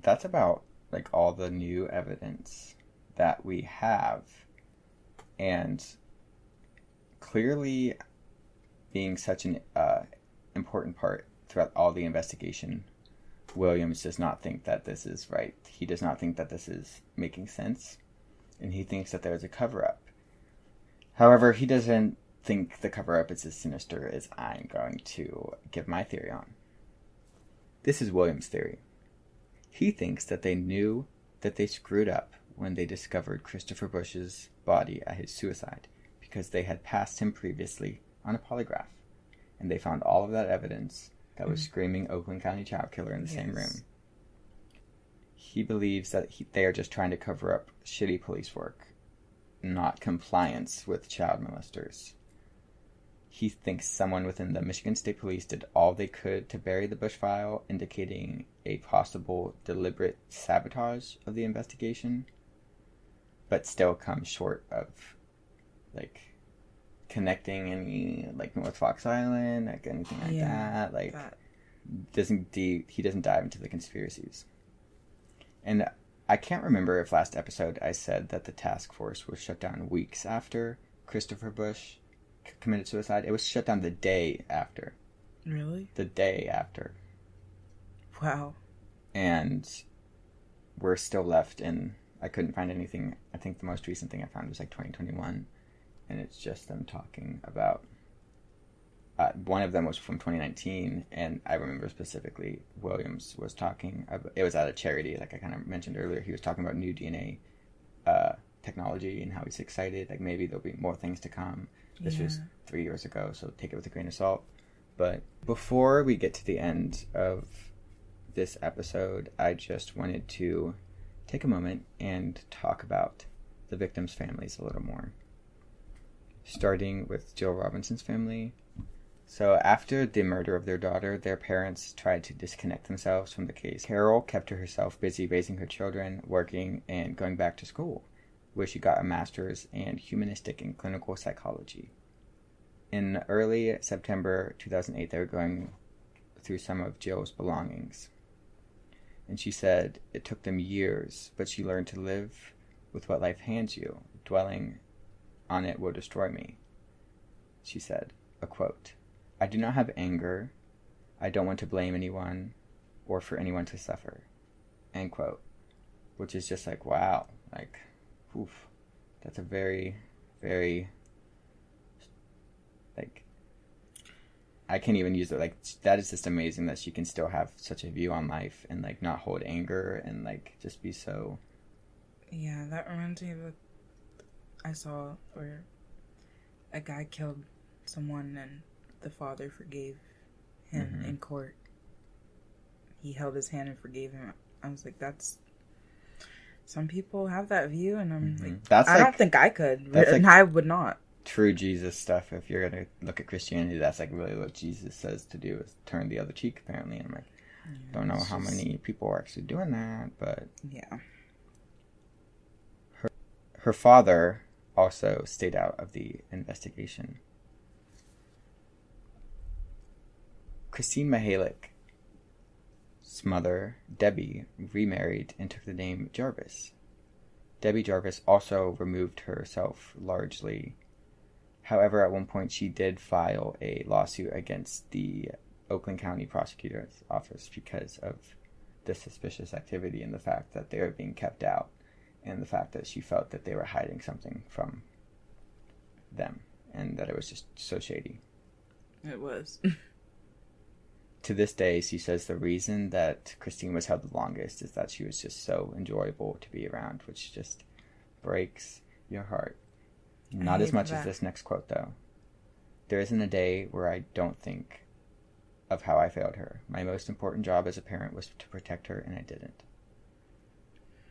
That's about like all the new evidence that we have. And clearly being such an uh, important part throughout all the investigation, Williams does not think that this is right. He does not think that this is making sense. And he thinks that there is a cover up. However, he doesn't think the cover up is as sinister as I'm going to give my theory on. This is Williams' theory. He thinks that they knew that they screwed up when they discovered Christopher Busch's body at his suicide because they had passed him previously on a polygraph. And they found all of that evidence that was mm-hmm. screaming Oakland County child killer in the same room. He believes that he, they are just trying to cover up shitty police work, not compliance with child molesters. He thinks someone within the Michigan State Police did all they could to bury the Busch file, indicating a possible deliberate sabotage of the investigation, but still comes short of like connecting any like North Fox Island, like anything like Yeah, that. Like That. doesn't de- he doesn't dive into the conspiracies. And I can't remember if last episode I said that the task force was shut down weeks after Christopher Busch c- committed suicide. It was shut down the day after. Really? The day after. Wow. And we're still left in I couldn't find anything. I think the most recent thing I found was like 2021 and it's just them talking about. Uh, one of them was from 2019, and I remember specifically Williams was talking. About, it was at a charity, like I kind of mentioned earlier. He was talking about new DNA uh, technology and how he's excited. Like maybe there'll be more things to come. This Yeah. was three years ago, so take it with a grain of salt. But before we get to the end of this episode, I just wanted to take a moment and talk about the victims' families a little more. Starting with Jill Robinson's family. So, after the murder of their daughter, their parents tried to disconnect themselves from the case. Carol kept herself busy raising her children, working, and going back to school, where she got a master's in humanistic and clinical psychology. In early September 2008, they were going through some of Jill's belongings. And she said it took them years, but she learned to live with what life hands you. Dwelling on it will destroy me. She said, a quote, I do not have anger. I don't want to blame anyone or for anyone to suffer. End quote. Which is just like, wow. Like, oof. That's a very, very, like, I can't even use it. Like, that is just amazing that she can still have such a view on life and, like, not hold anger and, like, just be so. Yeah, that reminds me of a I saw where a guy killed someone and the father forgave him Mhm. in court. He held his hand and forgave him. I was like, that's. Some people have that view, and I'm Mhm. like, That's I like- don't think I could, that's and like- I would not. true Jesus stuff. If you're gonna look at Christianity, that's like really what Jesus says to do is turn the other cheek. Apparently, and I'm like, don't know how just- many people are actually doing that, but Yeah. her father also stayed out of the investigation. Kristine Mihelich's mother, Debbie, remarried and took the name Jarvis. Debbie Jarvis also removed herself largely. However, at one point she did file a lawsuit against the Oakland County Prosecutor's Office because of the suspicious activity and the fact that they were being kept out and the fact that she felt that they were hiding something from them and that it was just so shady. It was. To this day, she says the reason that Kristine was held the longest is that she was just so enjoyable to be around, which just breaks your heart. Not as much as this next quote, though. There isn't a day where I don't think of how I failed her. My most important job as a parent was to protect her, and I didn't.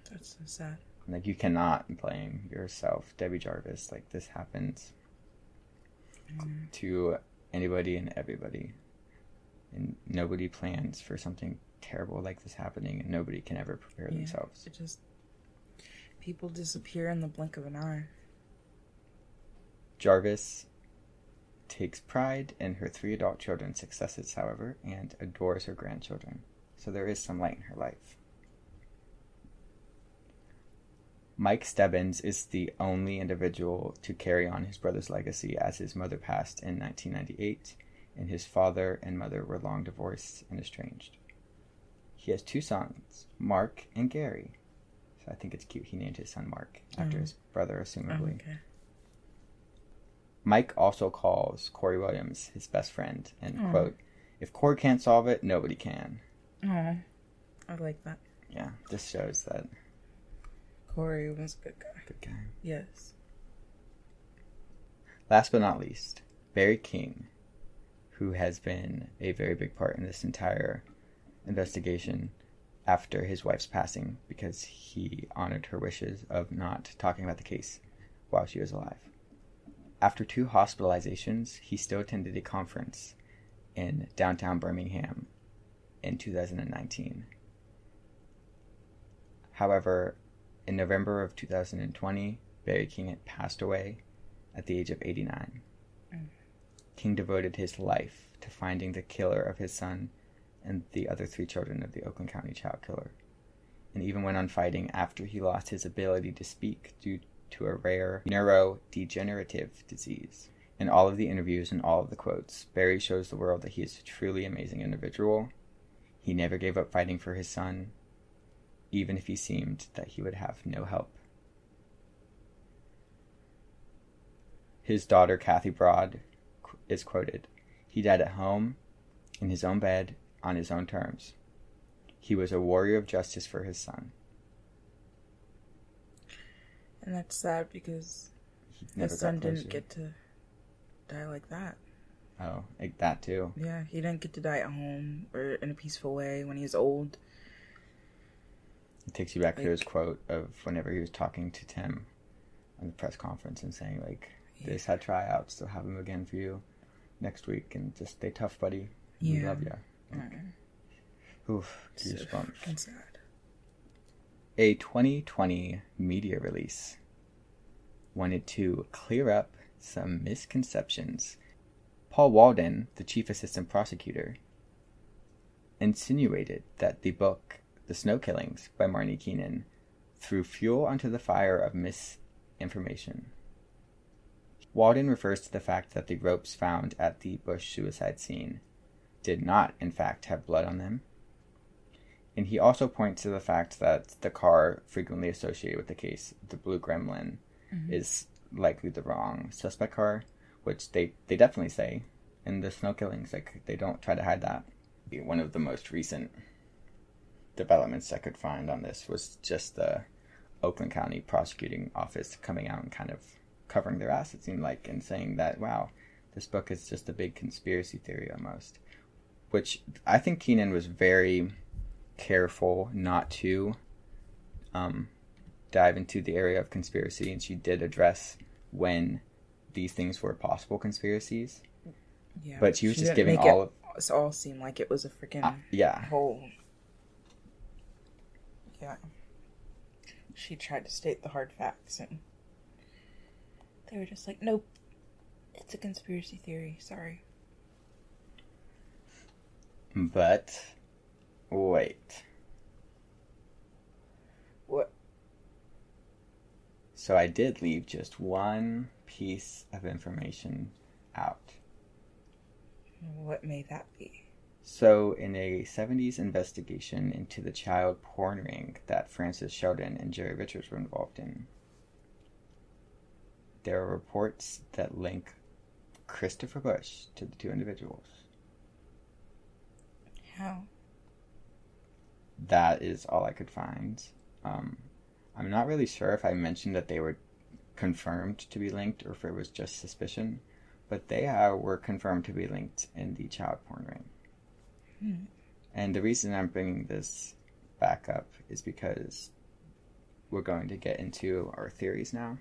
That's so sad. Like you cannot blame yourself, Debbie Jarvis. Like this happens Mm. to anybody and everybody, and nobody plans for something terrible like this happening, and nobody can ever prepare Yeah. themselves. It just. People disappear in the blink of an eye. Jarvis takes pride in her three adult children's successes, however, and adores her grandchildren. So there is some light in her life. Mike Stebbins is the only individual to carry on his brother's legacy as his mother passed in 1998 and his father and mother were long divorced and estranged. He has two sons, Mark and Gary. So I think it's cute he named his son Mark after Mhm. his brother, assumably. okay. Mike also calls Cory Williams his best friend and Aw. quote, "If Cory can't solve it, nobody can." Oh, I like that. Yeah, this shows that Cory was a good guy. good guy. Yes. Last but not least, Barry King, who has been a very big part in this entire investigation after his wife's passing because he honored her wishes of not talking about the case while she was alive. After two hospitalizations, he still attended a conference in downtown Birmingham in 2019. However, in November of 2020, Barry King had passed away at the age of 89. Mm. King devoted his life to finding the killer of his son and the other three children of the Oakland County child killer, and even went on fighting after he lost his ability to speak due to a rare neurodegenerative disease. In all of the interviews and all of the quotes, Barry shows the world that he is a truly amazing individual. He never gave up fighting for his son, even if he seemed that he would have no help. His daughter, Kathy Broad, is quoted He died at home, in his own bed, on his own terms. He was a warrior of justice for his son. And that's sad because his son didn't get to die like that. Oh, like that too. Yeah, he didn't get to die at home or in a peaceful way when he was old. It takes you back to his quote of whenever he was talking to Tim on the press conference and saying like, Yeah. "They just had tryouts, they'll have him again for you next week, and just stay tough, buddy. We love you." Mm. Oof, So goosebumps. fucking sad. A 2020 media release wanted to clear up some misconceptions. Paul Walton, the chief assistant prosecutor, insinuated that the book The Snow Killings by Marney Keenan threw fuel onto the fire of misinformation. Walton refers to the fact that the ropes found at the Busch suicide scene did not, in fact, have blood on them. And he also points to the fact that the car frequently associated with the case, the Blue Gremlin, Mhm. is likely the wrong suspect car, which they, they definitely say in the snow killings. Like, they don't try to hide that. One of the most recent developments I could find on this was just the Oakland County Prosecuting Office coming out and kind of covering their ass, it seemed like, and saying that, wow, this book is just a big conspiracy theory almost. Which I think Keenan was very careful not to um, dive into the area of conspiracy, and she did address when these things were possible conspiracies. Yeah, But she was just didn't giving make all it, of all seem like it was a freaking uh, yeah, whole. Yeah. She tried to state the hard facts, and they were just like, "Nope, it's a conspiracy theory." Sorry. but wait. What? So I did leave just one piece of information out. What may that be? So, in a 70s investigation into the child porn ring that Francis Shelden and Jerry Richards were involved in, there are reports that link Christopher Busch to the two individuals. How? That is all I could find. Um, I'm not really sure if I mentioned that they were confirmed to be linked or if it was just suspicion, but they are, were confirmed to be linked in the child porn ring. Hmm. And the reason I'm bringing this back up is because we're going to get into our theories now.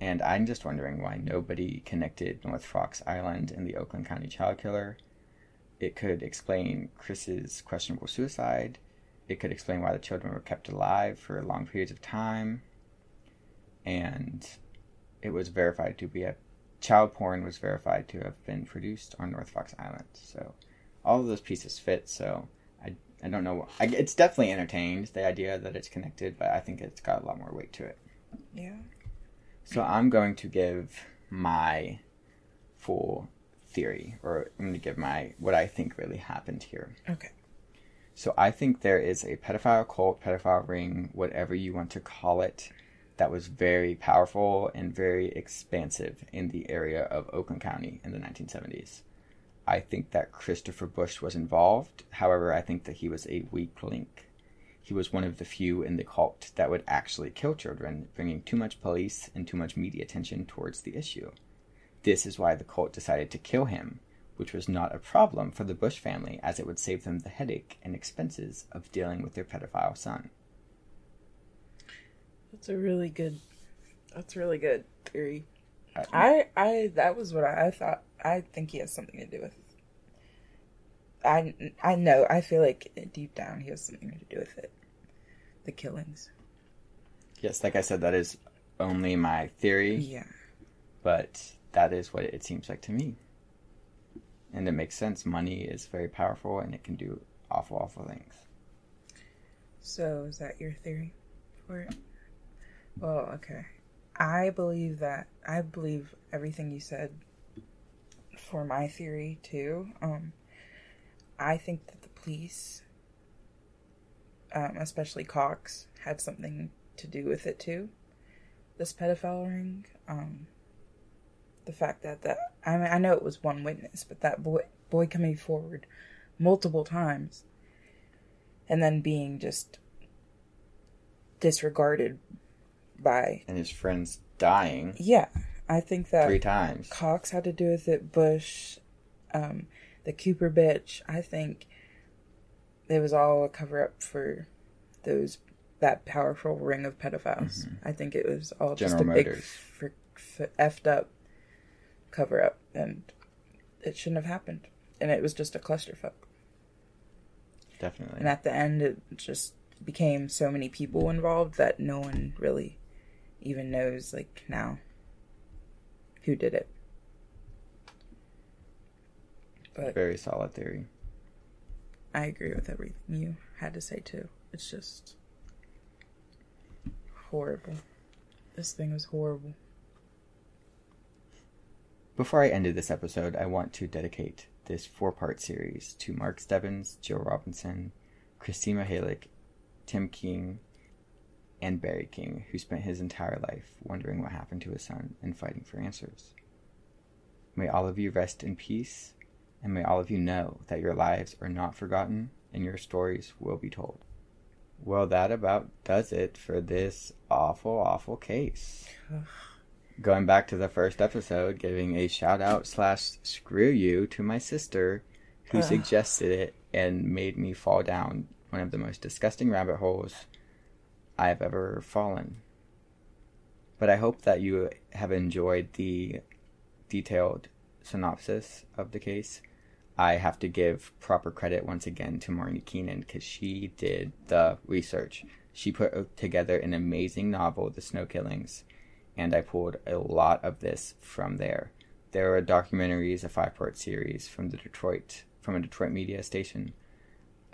And I'm just wondering why nobody connected North Fox Island and the Oakland County child killer. It could explain Chris's questionable suicide. It could explain why the children were kept alive for long periods of time. And it was verified to be a child porn was verified to have been produced on North Fox Island. So all of those pieces fit. So I I don't know. I, it's definitely entertained the idea that it's connected, but I think it's got a lot more weight to it. Yeah. So I'm going to give my full theory, or I'm going to give my what I think really happened here. Okay. So I think there is a pedophile cult, pedophile ring, whatever you want to call it, that was very powerful and very expansive in the area of Oakland County in the 1970s. I think that Christopher Busch was involved. However, I think that he was a weak link. He was one of the few in the cult that would actually kill children, bringing too much police and too much media attention towards the issue. This is why the cult decided to kill him, which was not a problem for the Busch family as it would save them the headache and expenses of dealing with their pedophile son. That's a really good. That's really good theory. I, I I that was what I, I thought. I think he has something to do with. I I know. I feel like deep down he has something to do with it. The killings. yes, like I said, that is only my theory, Yeah. but that is what it seems like to me. And it makes sense. Money is very powerful and it can do awful, awful things. So is that your theory for it? Well, okay. I believe that I believe everything you said for my theory too. Um I think that the police um, especially Cox had something to do with it too. This pedophile ring. Um the fact that that I mean I know it was one witness, but that boy boy coming forward multiple times and then being just disregarded by and his friends dying yeah i think that three times. Cox had to do with it Busch um, the cooper bitch. I think it was all a cover up for those that powerful ring of pedophiles. I think it was all just Mm-hmm. General a big Motors. f- f- effed up cover up and it shouldn't have happened. And it was just a clusterfuck. Definitely. And at the end, it just became so many people involved that no one really even knows, like, now who did it. But very solid theory I agree with everything you had to say, too. It's just horrible. This thing was horrible. Before I ended this episode, I want to dedicate this four part series to Mark Stebbins, Joe Robinson, Kristine Mihelich, Tim King, and Barry King, who spent his entire life wondering what happened to his son and fighting for answers. May all of you rest in peace, and may all of you know that your lives are not forgotten and your stories will be told. Well, that about does it for this awful, awful case going back to the first episode, giving a shout out slash screw you to my sister who suggested it and made me fall down one of the most disgusting rabbit holes I have ever fallen. But I hope that you have enjoyed the detailed synopsis of the case. I have to give proper credit once again to Marney Keenan because she did the research. She put together an amazing novel, The Snow Killings, and I pulled a lot of this from there. There are documentaries, a five-part series from the Detroit from a Detroit media station.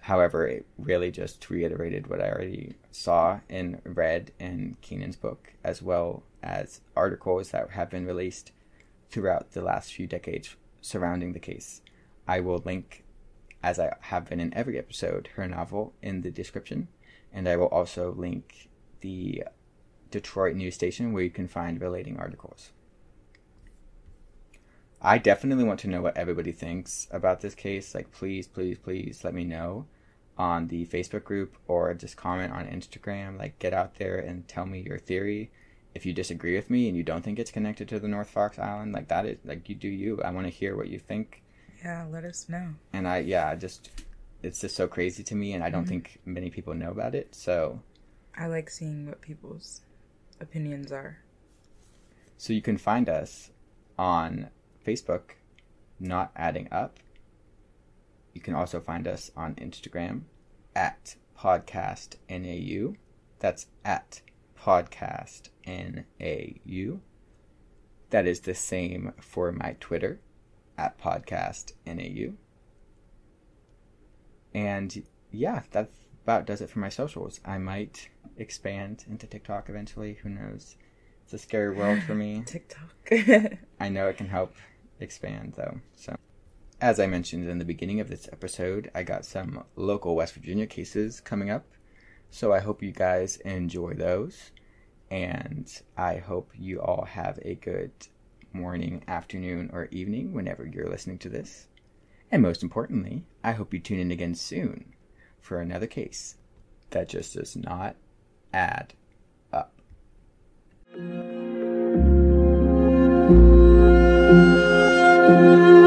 However, it really just reiterated what I already saw and read in Keenan's book, as well as articles that have been released throughout the last few decades surrounding the case. I will link, as I have been in every episode, her novel in the description, and I will also link the Detroit news station where you can find relating articles. I definitely want to know what everybody thinks about this case. Like, please, please, please let me know on the Facebook group or just comment on Instagram. Like, get out there and tell me your theory. If you disagree with me and you don't think it's connected to the North Fox Island, like that is like you do you. I want to hear what you think. Yeah, let us know. And I, yeah, I just it's just so crazy to me, and I don't mm-hmm. think many people know about it. So, I like seeing what people's opinions are. So you can find us on Facebook, not adding up. You can also find us on Instagram at podcast NAU. That's at podcast NAU. That is the same for my Twitter at podcast NAU. And yeah, that about does it for my socials. I might expand into TikTok eventually. Who knows? It's a scary world for me. TikTok. I know it can help expand though. So, as I mentioned in the beginning of this episode, I got some local West Virginia cases coming up. So I hope you guys enjoy those. And I hope you all have a good morning, afternoon, or evening whenever you're listening to this. And most importantly, I hope you tune in again soon for another case that just does not add up. Thank